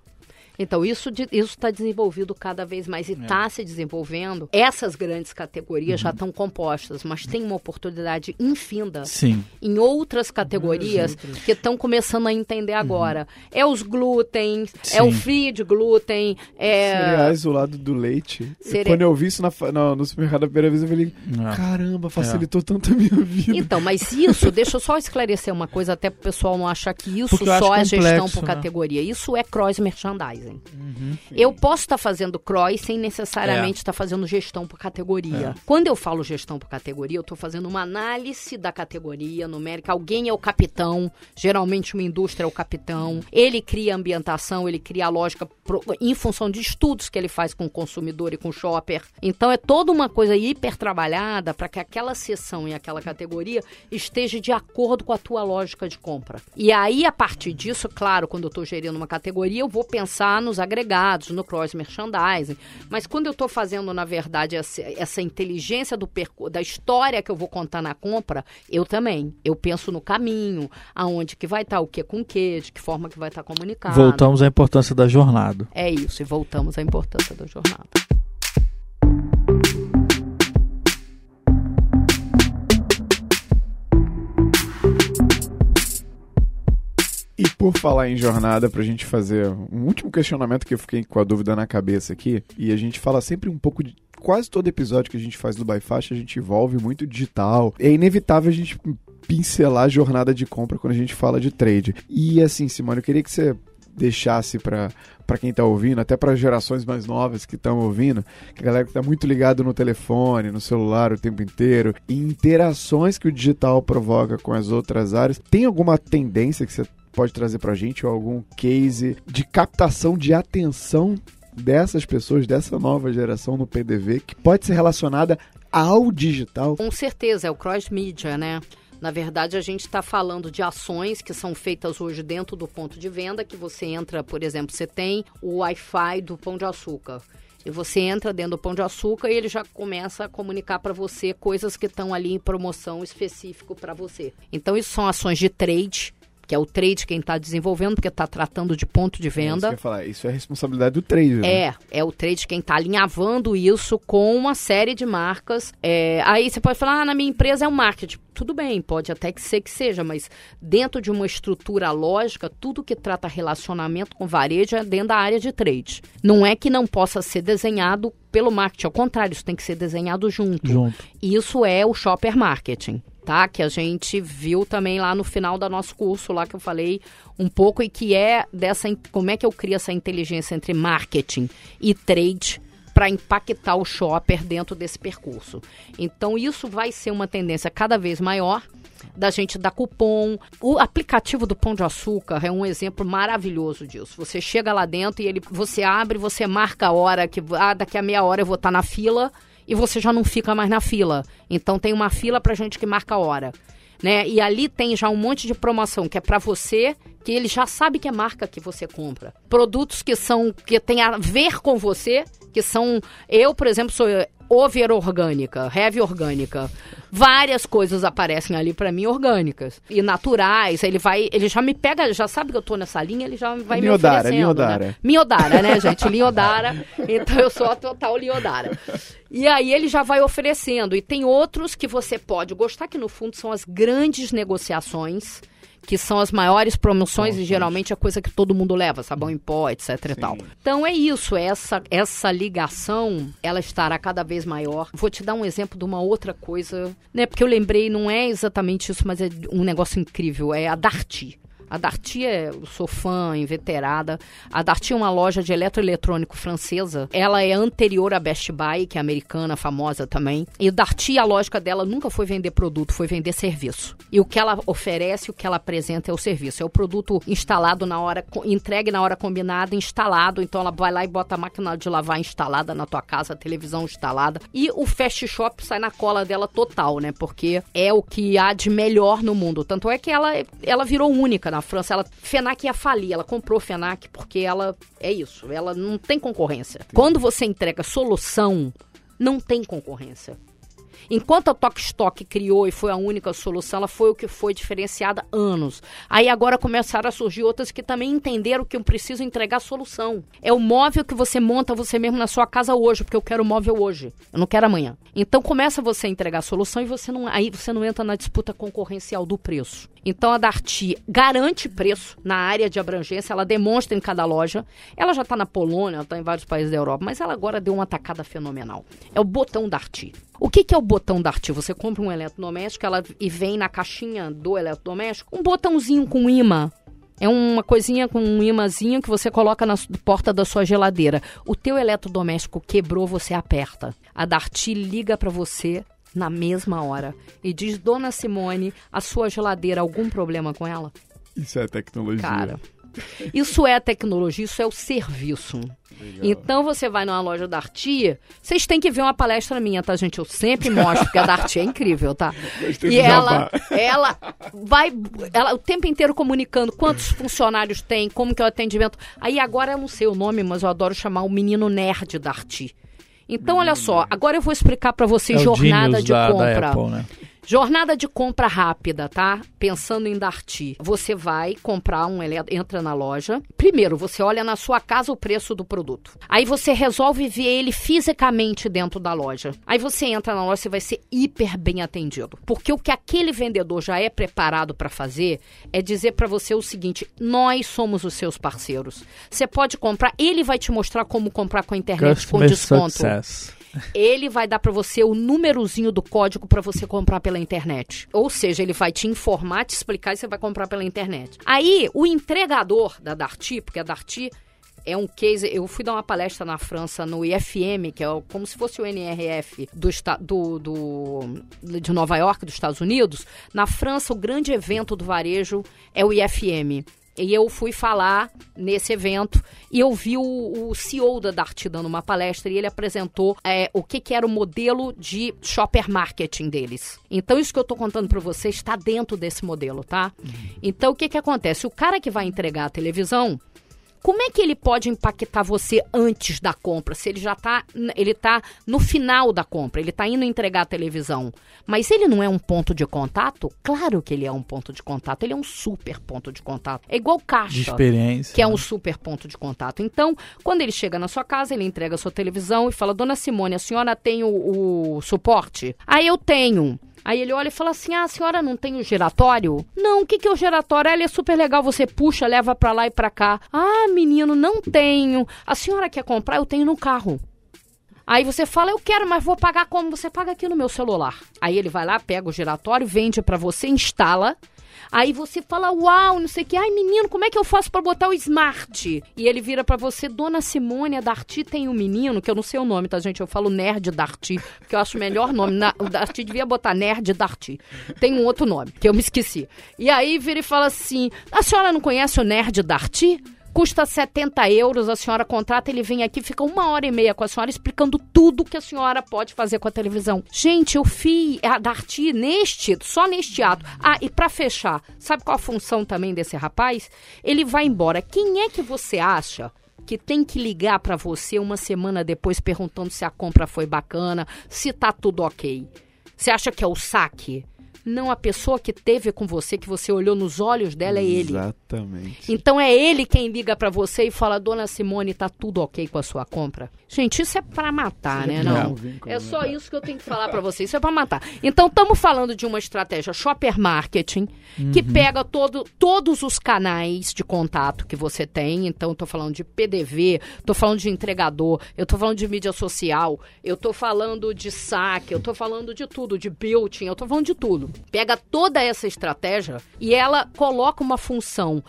Então, isso está desenvolvido cada vez mais e está é. se desenvolvendo. Essas grandes categorias uhum. já estão compostas, mas tem uma oportunidade infinda Sim. em outras categorias outras. que estão começando a entender uhum. agora. É os glúten, Sim. é o free de glúten. É... Cereais do lado do leite. Cere... Quando eu vi isso na, na, no supermercado a primeira vez, eu falei, é. caramba, facilitou é. tanto a minha vida. Então, mas isso, deixa eu só esclarecer uma coisa, até para o pessoal não achar que isso só é gestão por né? categoria. Isso é cross merchandising. Uhum, eu posso estar tá fazendo CROI sem necessariamente estar é. tá fazendo gestão por categoria. É. Quando eu falo gestão por categoria, eu estou fazendo uma análise da categoria numérica. Alguém é o capitão, geralmente uma indústria é o capitão. Ele cria a ambientação, ele cria a lógica pro, em função de estudos que ele faz com o consumidor e com o shopper. Então é toda uma coisa hiper trabalhada para que aquela seção e aquela categoria esteja de acordo com a tua lógica de compra. E aí, a partir disso, claro, quando eu estou gerindo uma categoria, eu vou pensar nos agregados, no cross merchandising. Mas quando eu estou fazendo, na verdade, essa, essa inteligência do da história que eu vou contar na compra, eu também. Eu penso no caminho, aonde que vai estar, tá, o que com o que, de que forma que vai estar tá comunicado. Voltamos à importância da jornada. É isso, e voltamos à importância da jornada. E por falar em jornada, pra gente fazer um último questionamento que eu fiquei com a dúvida na cabeça aqui, e a gente fala sempre um pouco de quase todo episódio que a gente faz do By a gente envolve muito digital. É inevitável a gente pincelar a jornada de compra quando a gente fala de trade. E assim, Simone, eu queria que você deixasse para quem está ouvindo, até para gerações mais novas que estão ouvindo, que a galera que está muito ligado no telefone, no celular o tempo inteiro, e interações que o digital provoca com as outras áreas, tem alguma tendência que você pode trazer para a gente algum case de captação de atenção dessas pessoas, dessa nova geração no PDV, que pode ser relacionada ao digital? Com certeza, é o cross-media, né? Na verdade, a gente está falando de ações que são feitas hoje dentro do ponto de venda, que você entra, por exemplo, você tem o Wi-Fi do Pão de Açúcar. E você entra dentro do Pão de Açúcar e ele já começa a comunicar para você coisas que estão ali em promoção específico para você. Então, isso são ações de trade que é o trade quem está desenvolvendo, porque está tratando de ponto de venda. É isso, falar. isso é responsabilidade do trade. Né? É, é o trade quem está alinhavando isso com uma série de marcas. É, aí você pode falar, ah, na minha empresa é um marketing. Tudo bem, pode até que ser que seja, mas dentro de uma estrutura lógica, tudo que trata relacionamento com varejo é dentro da área de trade. Não é que não possa ser desenhado pelo marketing, ao contrário, isso tem que ser desenhado junto. junto. Isso é o shopper marketing tá? Que a gente viu também lá no final do nosso curso, lá que eu falei um pouco, e que é dessa. Como é que eu crio essa inteligência entre marketing e trade para impactar o shopper dentro desse percurso. Então, isso vai ser uma tendência cada vez maior da gente dar cupom. O aplicativo do Pão de Açúcar é um exemplo maravilhoso disso. Você chega lá dentro e ele, você abre, você marca a hora que ah, daqui a meia hora eu vou estar tá na fila e você já não fica mais na fila. Então tem uma fila para gente que marca a hora. Né? E ali tem já um monte de promoção que é para você, que ele já sabe que é marca que você compra. Produtos que são que tem a ver com você, que são eu, por exemplo, sou over orgânica, heavy orgânica. Várias coisas aparecem ali para mim orgânicas e naturais. Ele vai, ele já me pega, já sabe que eu tô nessa linha, ele já vai Liodara, me oferecendo. Liodara. Né? Miodara, né, gente? Liodara. Então eu sou a total Liodara. E aí ele já vai oferecendo. E tem outros que você pode gostar, que no fundo são as grandes negociações que são as maiores promoções Nossa, e geralmente é coisa que todo mundo leva, sabão em pó, etc Sim. e tal. Então é isso, essa, essa ligação, ela estará cada vez maior. Vou te dar um exemplo de uma outra coisa, né? Porque eu lembrei, não é exatamente isso, mas é um negócio incrível, é a Darty. A Darty é, eu sou fã, inveterada. A Darty é uma loja de eletroeletrônico francesa. Ela é anterior à Best Buy, que é americana, famosa também. E Darty, a lógica dela nunca foi vender produto, foi vender serviço. E o que ela oferece, o que ela apresenta é o serviço. É o produto instalado na hora, entregue na hora combinada, instalado. Então ela vai lá e bota a máquina de lavar instalada na tua casa, a televisão instalada. E o fast shop sai na cola dela total, né? Porque é o que há de melhor no mundo. Tanto é que ela, ela virou única na França. Ela, Fenac ia falir, ela comprou Fenac porque ela é isso, ela não tem concorrência. Quando você entrega solução, não tem concorrência. Enquanto a Stock criou e foi a única solução, ela foi o que foi diferenciada anos. Aí agora começaram a surgir outras que também entenderam que eu preciso entregar solução. É o móvel que você monta você mesmo na sua casa hoje, porque eu quero móvel hoje. Eu não quero amanhã. Então começa você a entregar a solução e você não, aí você não entra na disputa concorrencial do preço. Então a Darty garante preço na área de abrangência, ela demonstra em cada loja. Ela já está na Polônia, está em vários países da Europa, mas ela agora deu uma tacada fenomenal. É o botão Darty. O que, que é o botão Darty? Você compra um eletrodoméstico ela, e vem na caixinha do eletrodoméstico um botãozinho com imã. É uma coisinha com um imãzinho que você coloca na porta da sua geladeira. O teu eletrodoméstico quebrou, você aperta. A Darty liga para você na mesma hora e diz: Dona Simone, a sua geladeira, algum problema com ela? Isso é tecnologia. Cara, isso é tecnologia, isso é o serviço. Legal. Então você vai numa loja da Artia, vocês têm que ver uma palestra minha, tá, gente? Eu sempre mostro, porque a da Artia é incrível, tá? E ela, ela vai ela o tempo inteiro comunicando quantos funcionários tem, como que é o atendimento. Aí agora eu não sei o nome, mas eu adoro chamar o menino nerd da Artia. Então, olha só, agora eu vou explicar para vocês é jornada de da, compra. Da Apple, né? Jornada de compra rápida, tá? Pensando em Darty. Você vai comprar um entra na loja. Primeiro, você olha na sua casa o preço do produto. Aí você resolve ver ele fisicamente dentro da loja. Aí você entra na loja, você vai ser hiper bem atendido. Porque o que aquele vendedor já é preparado para fazer é dizer para você o seguinte: nós somos os seus parceiros. Você pode comprar, ele vai te mostrar como comprar com a internet Customer com desconto. Success ele vai dar para você o númerozinho do código para você comprar pela internet. Ou seja, ele vai te informar, te explicar e você vai comprar pela internet. Aí, o entregador da Darty, porque a Darty é um case. Eu fui dar uma palestra na França no IFM, que é como se fosse o NRF do, do, do, de Nova York, dos Estados Unidos. Na França, o grande evento do varejo é o IFM. E eu fui falar nesse evento e eu vi o, o CEO da Dart dando uma palestra e ele apresentou é, o que, que era o modelo de shopper marketing deles. Então, isso que eu estou contando para você está dentro desse modelo, tá? Uhum. Então, o que, que acontece? O cara que vai entregar a televisão, como é que ele pode impactar você antes da compra? Se ele já está ele tá no final da compra, ele está indo entregar a televisão, mas ele não é um ponto de contato? Claro que ele é um ponto de contato, ele é um super ponto de contato. É igual caixa, de experiência, que é um né? super ponto de contato. Então, quando ele chega na sua casa, ele entrega a sua televisão e fala: "Dona Simone, a senhora tem o, o suporte?" Aí eu tenho. Aí ele olha e fala assim: ah, a senhora não tem o giratório? Não, o que, que é o giratório? Ah, ele é super legal, você puxa, leva pra lá e pra cá. Ah, menino, não tenho. A senhora quer comprar? Eu tenho no carro. Aí você fala, eu quero, mas vou pagar como? Você paga aqui no meu celular. Aí ele vai lá, pega o giratório, vende para você, instala. Aí você fala, uau, não sei o que. Ai, menino, como é que eu faço para botar o smart? E ele vira para você, Dona Simone, a Darty tem um menino, que eu não sei o nome, tá, gente? Eu falo Nerd Darty, porque eu acho o melhor nome. Na, o Darty devia botar Nerd Darty. Tem um outro nome, que eu me esqueci. E aí vira e fala assim, a senhora não conhece o Nerd Darty? Custa 70 euros, a senhora contrata, ele vem aqui, fica uma hora e meia com a senhora explicando tudo que a senhora pode fazer com a televisão. Gente, eu fiz a Darty neste, só neste ato. Ah, e para fechar, sabe qual a função também desse rapaz? Ele vai embora. Quem é que você acha que tem que ligar para você uma semana depois perguntando se a compra foi bacana, se tá tudo ok? Você acha que é o saque? Não, a pessoa que teve com você, que você olhou nos olhos dela, é ele. Exatamente. Então é ele quem liga para você e fala: Dona Simone, tá tudo ok com a sua compra? Gente, isso é para matar, né? Não. É só isso que eu tenho que falar para você. Isso é para matar. Então, estamos falando de uma estratégia shopper marketing uhum. que pega todo, todos os canais de contato que você tem. Então, estou falando de PDV, estou falando de entregador, eu estou falando de mídia social, eu estou falando de saque, eu estou falando de tudo, de building, eu estou falando de tudo Pega toda essa estratégia e ela coloca uma função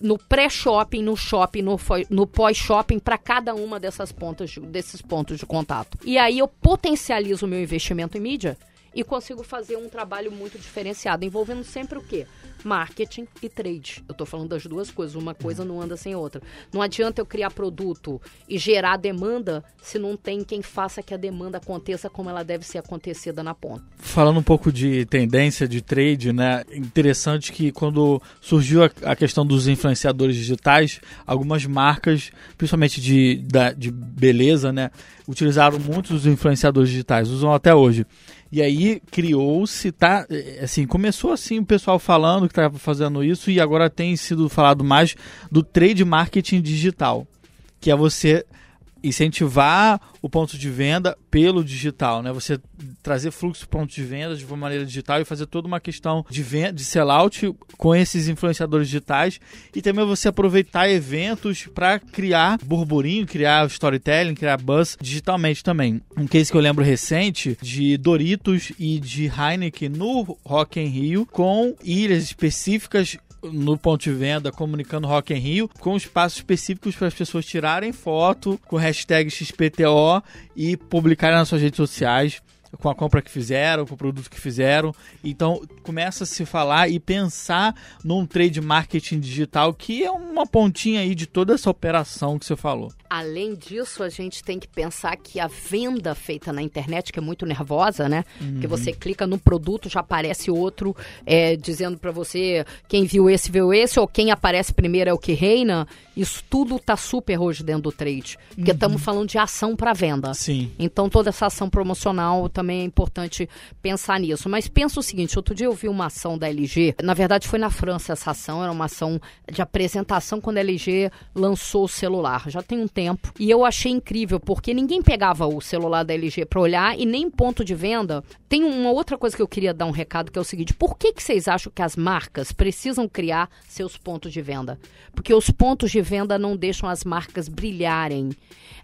no pré-shopping, no shopping, no, no pós-shopping para cada uma dessas pontas, desses pontos de contato. E aí eu potencializo o meu investimento em mídia e consigo fazer um trabalho muito diferenciado, envolvendo sempre o quê? Marketing e trade. Eu estou falando das duas coisas, uma coisa não anda sem outra. Não adianta eu criar produto e gerar demanda se não tem quem faça que a demanda aconteça como ela deve ser acontecida na ponta. Falando um pouco de tendência de trade, né? Interessante que quando surgiu a, questão dos influenciadores digitais, algumas marcas, principalmente de, da, de beleza, né? Utilizaram muitos influenciadores digitais, usam até hoje. E aí criou-se, tá? Assim, começou assim o pessoal falando que estava fazendo isso e agora tem sido falado mais do trade marketing digital, que é você incentivar o ponto de venda pelo digital, né? Você trazer fluxo ponto de venda de uma maneira digital e fazer toda uma questão de venda, de sellout com esses influenciadores digitais e também você aproveitar eventos para criar burburinho, criar storytelling, criar buzz digitalmente também. Um case que eu lembro recente de Doritos e de Heineken no Rock in Rio com ilhas específicas no ponto de venda comunicando Rock em Rio com espaços específicos para as pessoas tirarem foto com hashtag XPTO e publicarem nas suas redes sociais com a compra que fizeram, com o produto que fizeram. Então começa a se falar e pensar num trade marketing digital que é uma pontinha aí de toda essa operação que você falou. Além disso, a gente tem que pensar que a venda feita na internet, que é muito nervosa, né? Uhum. Que você clica no produto, já aparece outro é, dizendo para você quem viu esse viu esse, ou quem aparece primeiro é o que reina. Isso tudo tá super hoje dentro do trade. Porque estamos uhum. falando de ação para venda. Sim. Então toda essa ação promocional também é importante pensar nisso. Mas pensa o seguinte: outro dia eu vi uma ação da LG, na verdade foi na França essa ação, era uma ação de apresentação quando a LG lançou o celular. Já tem um tempo. E eu achei incrível, porque ninguém pegava o celular da LG para olhar e nem ponto de venda. Tem uma outra coisa que eu queria dar um recado, que é o seguinte: por que, que vocês acham que as marcas precisam criar seus pontos de venda? Porque os pontos de venda não deixam as marcas brilharem,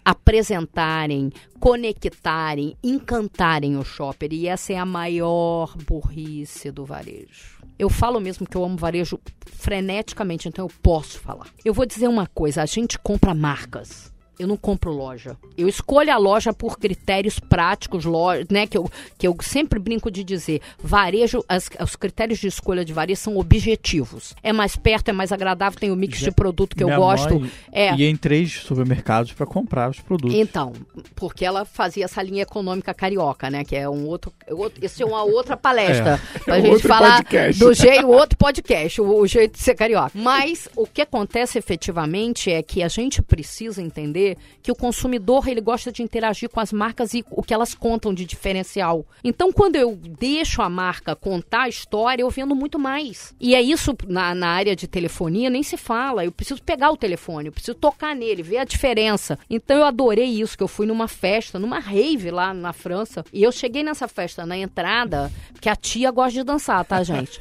apresentarem, conectarem, encantarem o shopper. E essa é a maior burrice do varejo. Eu falo mesmo que eu amo varejo freneticamente, então eu posso falar. Eu vou dizer uma coisa: a gente compra marcas eu não compro loja. Eu escolho a loja por critérios práticos, loja, né? Que eu, que eu sempre brinco de dizer. Varejo, as, os critérios de escolha de varejo são objetivos. É mais perto, é mais agradável, tem o mix Já, de produto que eu gosto. é. E em três supermercados para comprar os produtos. Então, porque ela fazia essa linha econômica carioca, né? Que é um outro. outro isso é uma outra palestra. É. Pra é gente falar podcast. do jeito, outro podcast, o, o jeito de ser carioca. Mas o que acontece efetivamente é que a gente precisa entender que o consumidor ele gosta de interagir com as marcas e o que elas contam de diferencial. Então, quando eu deixo a marca contar a história, eu vendo muito mais. E é isso na, na área de telefonia, nem se fala. Eu preciso pegar o telefone, eu preciso tocar nele, ver a diferença. Então, eu adorei isso, que eu fui numa festa, numa rave lá na França, e eu cheguei nessa festa na entrada, que a tia gosta de dançar, tá, gente?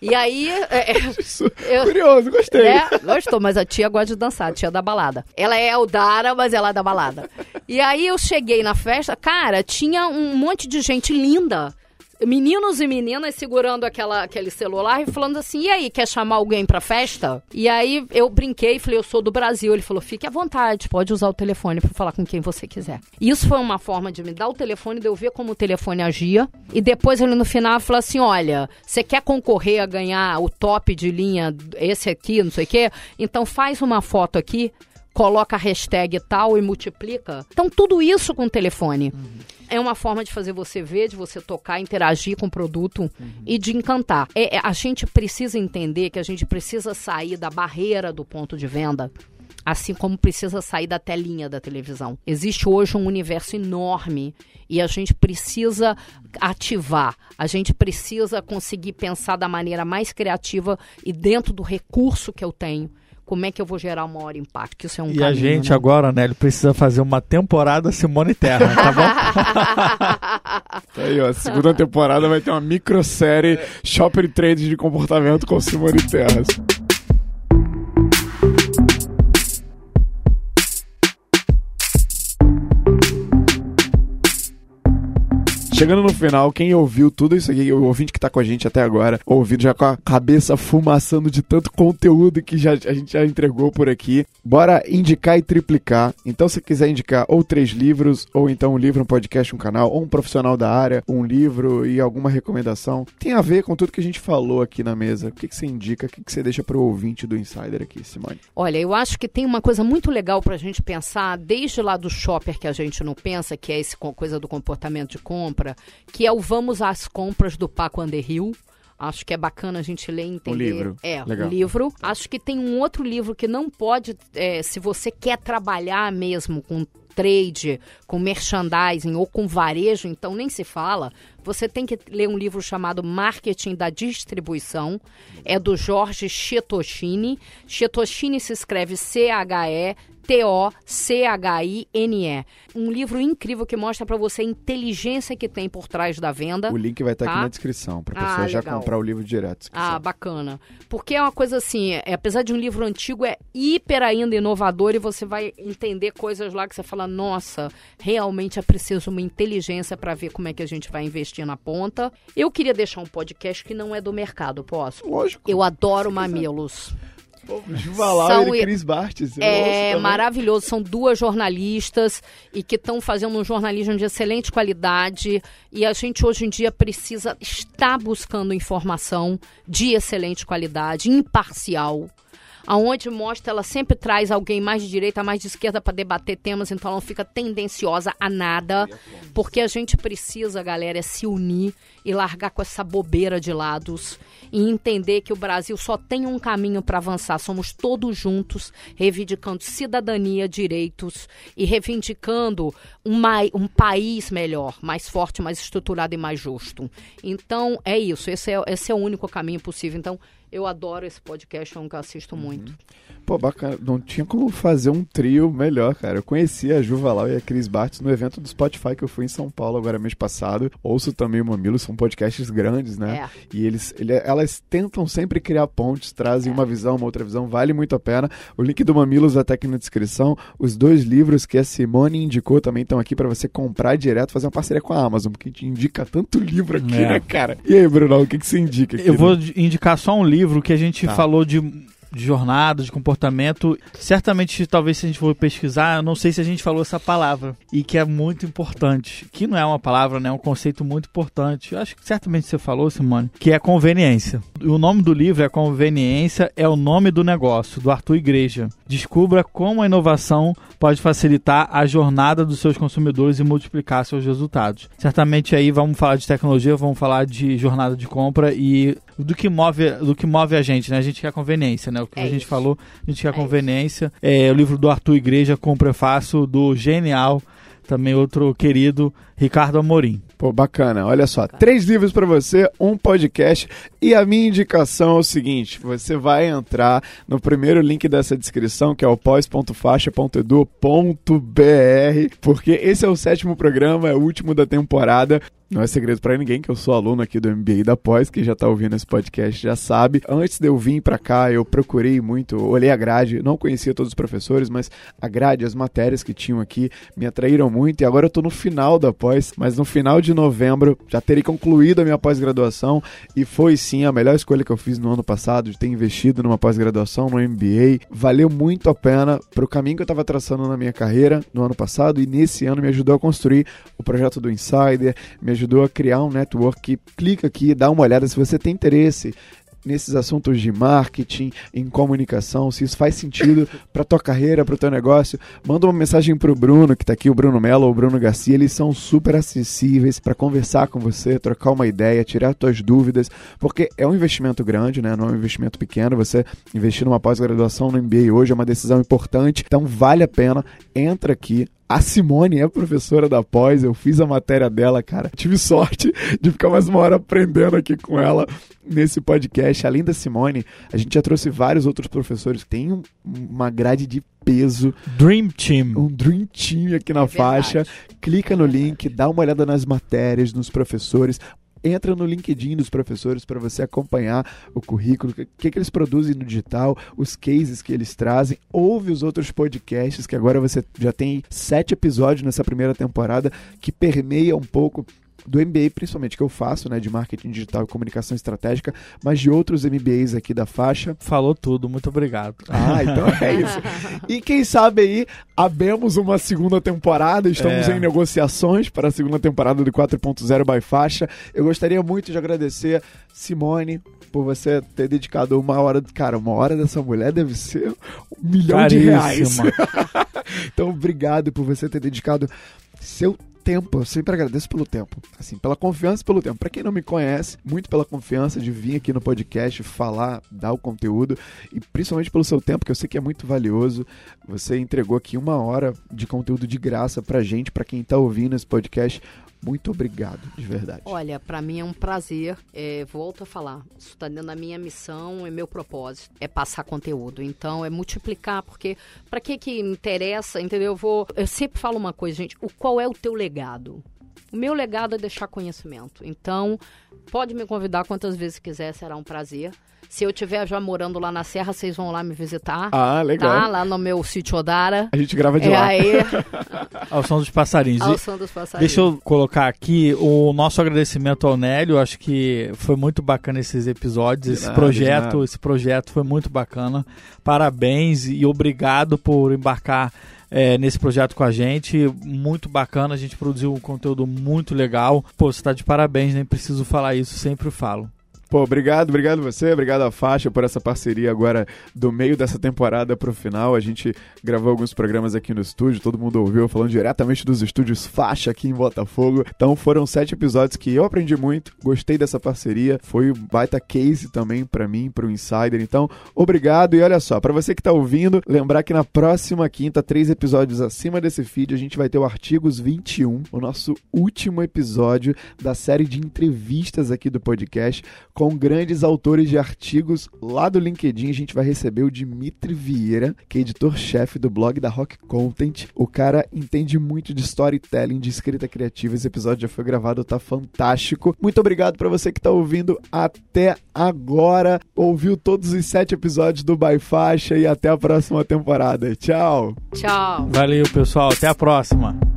E aí. É, é eu, Curioso, gostei. É, gostou, mas a tia gosta de dançar, a tia da balada. Ela é o Dara cara, mas é lá da balada. E aí eu cheguei na festa, cara, tinha um monte de gente linda meninos e meninas segurando aquela, aquele celular e falando assim: e aí, quer chamar alguém pra festa? E aí eu brinquei e falei: eu sou do Brasil. Ele falou: fique à vontade, pode usar o telefone para falar com quem você quiser. Isso foi uma forma de me dar o telefone, de eu ver como o telefone agia. E depois ele no final falou assim: olha, você quer concorrer a ganhar o top de linha, esse aqui, não sei o quê? Então faz uma foto aqui coloca a hashtag tal e multiplica. Então, tudo isso com o telefone. Uhum. É uma forma de fazer você ver, de você tocar, interagir com o produto uhum. e de encantar. É, é, a gente precisa entender que a gente precisa sair da barreira do ponto de venda assim como precisa sair da telinha da televisão. Existe hoje um universo enorme e a gente precisa ativar, a gente precisa conseguir pensar da maneira mais criativa e dentro do recurso que eu tenho como é que eu vou gerar o maior impacto? Que isso é um e caminho, a gente né? agora, né, ele precisa fazer uma temporada Simone Terra, tá bom? tá aí, ó, a segunda temporada vai ter uma microsérie Shopping Trade de comportamento com Simone Terra. Chegando no final, quem ouviu tudo isso aqui, o ouvinte que tá com a gente até agora, ouvindo já com a cabeça fumaçando de tanto conteúdo que já, a gente já entregou por aqui, bora indicar e triplicar. Então, se quiser indicar ou três livros, ou então um livro, um podcast, um canal, ou um profissional da área, um livro e alguma recomendação, tem a ver com tudo que a gente falou aqui na mesa. O que, que você indica? O que, que você deixa pro ouvinte do Insider aqui, Simone? Olha, eu acho que tem uma coisa muito legal pra gente pensar, desde lá do shopper que a gente não pensa, que é esse coisa do comportamento de compra, que é o Vamos às Compras do Paco Underhill. Acho que é bacana a gente ler e entender. O livro. É, Legal. o livro. Acho que tem um outro livro que não pode, é, se você quer trabalhar mesmo com trade, com merchandising ou com varejo, então nem se fala. Você tem que ler um livro chamado Marketing da Distribuição. É do Jorge Chetochini. Chetochini se escreve C-H-E T-O-C-H-I-N-E. Um livro incrível que mostra para você a inteligência que tem por trás da venda. O link vai estar tá aqui na descrição, para a pessoa ah, já comprar o livro direto. Ah, bacana. Porque é uma coisa assim, é, apesar de um livro antigo, é hiper ainda inovador e você vai entender coisas lá que você fala, nossa, realmente é preciso uma inteligência para ver como é que a gente vai investir na ponta. Eu queria deixar um podcast que não é do mercado, posso? Lógico. Eu adoro mamilos. Juvalau e Cris Bartes. É maravilhoso. São duas jornalistas e que estão fazendo um jornalismo de excelente qualidade. E a gente hoje em dia precisa estar buscando informação de excelente qualidade, imparcial aonde mostra ela sempre traz alguém mais de direita, mais de esquerda para debater temas, então ela não fica tendenciosa a nada, porque a gente precisa, galera, é se unir e largar com essa bobeira de lados e entender que o Brasil só tem um caminho para avançar, somos todos juntos, reivindicando cidadania, direitos e reivindicando uma, um país melhor, mais forte, mais estruturado e mais justo. Então, é isso, esse é, esse é o único caminho possível. Então, eu adoro esse podcast, é um que assisto uhum. muito. Pô, bacana. Não tinha como fazer um trio melhor, cara. Eu conheci a Ju Valau e a Cris Bartz no evento do Spotify que eu fui em São Paulo agora mês passado. Ouço também o Mamilo, são podcasts grandes, né? É. E eles, ele, elas tentam sempre criar pontes, trazem é. uma visão, uma outra visão, vale muito a pena. O link do Mamilos vai estar aqui na descrição. Os dois livros que a Simone indicou também estão aqui para você comprar direto, fazer uma parceria com a Amazon, porque te indica tanto livro aqui, é. né, cara? E aí, Bruno, o que, que você indica aqui? Eu vou indicar só um livro que a gente tá. falou de de jornada, de comportamento. Certamente, talvez se a gente for pesquisar, eu não sei se a gente falou essa palavra. E que é muito importante. Que não é uma palavra, né? É um conceito muito importante. Eu acho que certamente você falou, Simone, que é conveniência. O nome do livro é Conveniência, é o nome do negócio, do Arthur Igreja. Descubra como a inovação pode facilitar a jornada dos seus consumidores e multiplicar seus resultados. Certamente aí vamos falar de tecnologia, vamos falar de jornada de compra e do que move, do que move a gente, né? A gente quer conveniência, né? O que é a gente isso. falou, a gente quer é conveniência. É o livro do Arthur Igreja com prefácio do genial, também outro querido Ricardo Amorim. Pô, bacana. Olha só, três livros para você, um podcast e a minha indicação é o seguinte: você vai entrar no primeiro link dessa descrição, que é o pós.faixa.edu.br, porque esse é o sétimo programa, é o último da temporada. Não é segredo para ninguém que eu sou aluno aqui do MBA da Pós, que já tá ouvindo esse podcast já sabe. Antes de eu vir para cá, eu procurei muito, olhei a grade, não conhecia todos os professores, mas a grade, as matérias que tinham aqui me atraíram muito e agora eu tô no final da Pós, mas no final de novembro já terei concluído a minha pós-graduação e foi sim a melhor escolha que eu fiz no ano passado de ter investido numa pós-graduação no MBA. Valeu muito a pena pro caminho que eu tava traçando na minha carreira no ano passado e nesse ano me ajudou a construir o projeto do Insider, me ajudou a criar um network. Clica aqui, dá uma olhada se você tem interesse nesses assuntos de marketing, em comunicação, se isso faz sentido para tua carreira, para o teu negócio, manda uma mensagem para o Bruno, que está aqui, o Bruno Mello ou o Bruno Garcia, eles são super acessíveis para conversar com você, trocar uma ideia, tirar tuas dúvidas, porque é um investimento grande, né? Não é um investimento pequeno, você investir numa pós-graduação no MBA hoje é uma decisão importante, então vale a pena, entra aqui, a Simone é professora da pós, eu fiz a matéria dela, cara. Tive sorte de ficar mais uma hora aprendendo aqui com ela nesse podcast. Além da Simone, a gente já trouxe vários outros professores que têm uma grade de peso. Dream Team. Um Dream Team aqui na é faixa. Clica no link, dá uma olhada nas matérias, nos professores entra no LinkedIn dos professores para você acompanhar o currículo, o que, que eles produzem no digital, os cases que eles trazem. Ouve os outros podcasts, que agora você já tem sete episódios nessa primeira temporada que permeia um pouco do MBA, principalmente que eu faço, né, de marketing digital e comunicação estratégica, mas de outros MBAs aqui da faixa. Falou tudo, muito obrigado. Ah, então é isso. E quem sabe aí, abemos uma segunda temporada, estamos é. em negociações para a segunda temporada do 4.0 by Faixa. Eu gostaria muito de agradecer Simone por você ter dedicado uma hora. Cara, uma hora dessa mulher deve ser um milhão Caríssima. de reais. então, obrigado por você ter dedicado seu tempo, eu sempre agradeço pelo tempo, assim, pela confiança e pelo tempo. Para quem não me conhece, muito pela confiança de vir aqui no podcast falar, dar o conteúdo e principalmente pelo seu tempo, que eu sei que é muito valioso. Você entregou aqui uma hora de conteúdo de graça pra gente, para quem tá ouvindo esse podcast. Muito obrigado, de verdade. Olha, para mim é um prazer. É, volto a falar, isso está dentro da minha missão, é meu propósito, é passar conteúdo. Então, é multiplicar, porque para que que interessa, entendeu? Eu vou, eu sempre falo uma coisa, gente. O qual é o teu legado? O meu legado é deixar conhecimento. Então, pode me convidar quantas vezes quiser, será um prazer. Se eu estiver já morando lá na Serra, vocês vão lá me visitar. Ah, legal. Tá? Lá no meu sítio Odara. A gente grava de é lá. Aí... ao som dos passarinhos. Ao som dos passarinhos. Deixa eu colocar aqui o nosso agradecimento ao Nélio. Acho que foi muito bacana esses episódios, de esse nada, projeto. Esse projeto foi muito bacana. Parabéns e obrigado por embarcar é, nesse projeto com a gente. Muito bacana, a gente produziu um conteúdo muito legal. Pô, você tá de parabéns, nem preciso falar isso, sempre falo. Pô, obrigado, obrigado você, obrigado a Faixa por essa parceria agora do meio dessa temporada pro final. A gente gravou alguns programas aqui no estúdio, todo mundo ouviu falando diretamente dos estúdios Faixa aqui em Botafogo. Então foram sete episódios que eu aprendi muito, gostei dessa parceria, foi um baita case também para mim, pro Insider. Então, obrigado e olha só, para você que tá ouvindo, lembrar que na próxima quinta, três episódios acima desse feed, a gente vai ter o Artigos 21, o nosso último episódio da série de entrevistas aqui do podcast com grandes autores de artigos. Lá do LinkedIn a gente vai receber o Dimitri Vieira, que é editor-chefe do blog da Rock Content. O cara entende muito de storytelling, de escrita criativa. Esse episódio já foi gravado, tá fantástico. Muito obrigado para você que tá ouvindo até agora. Ouviu todos os sete episódios do By Faixa e até a próxima temporada. Tchau. Tchau. Valeu, pessoal. Até a próxima.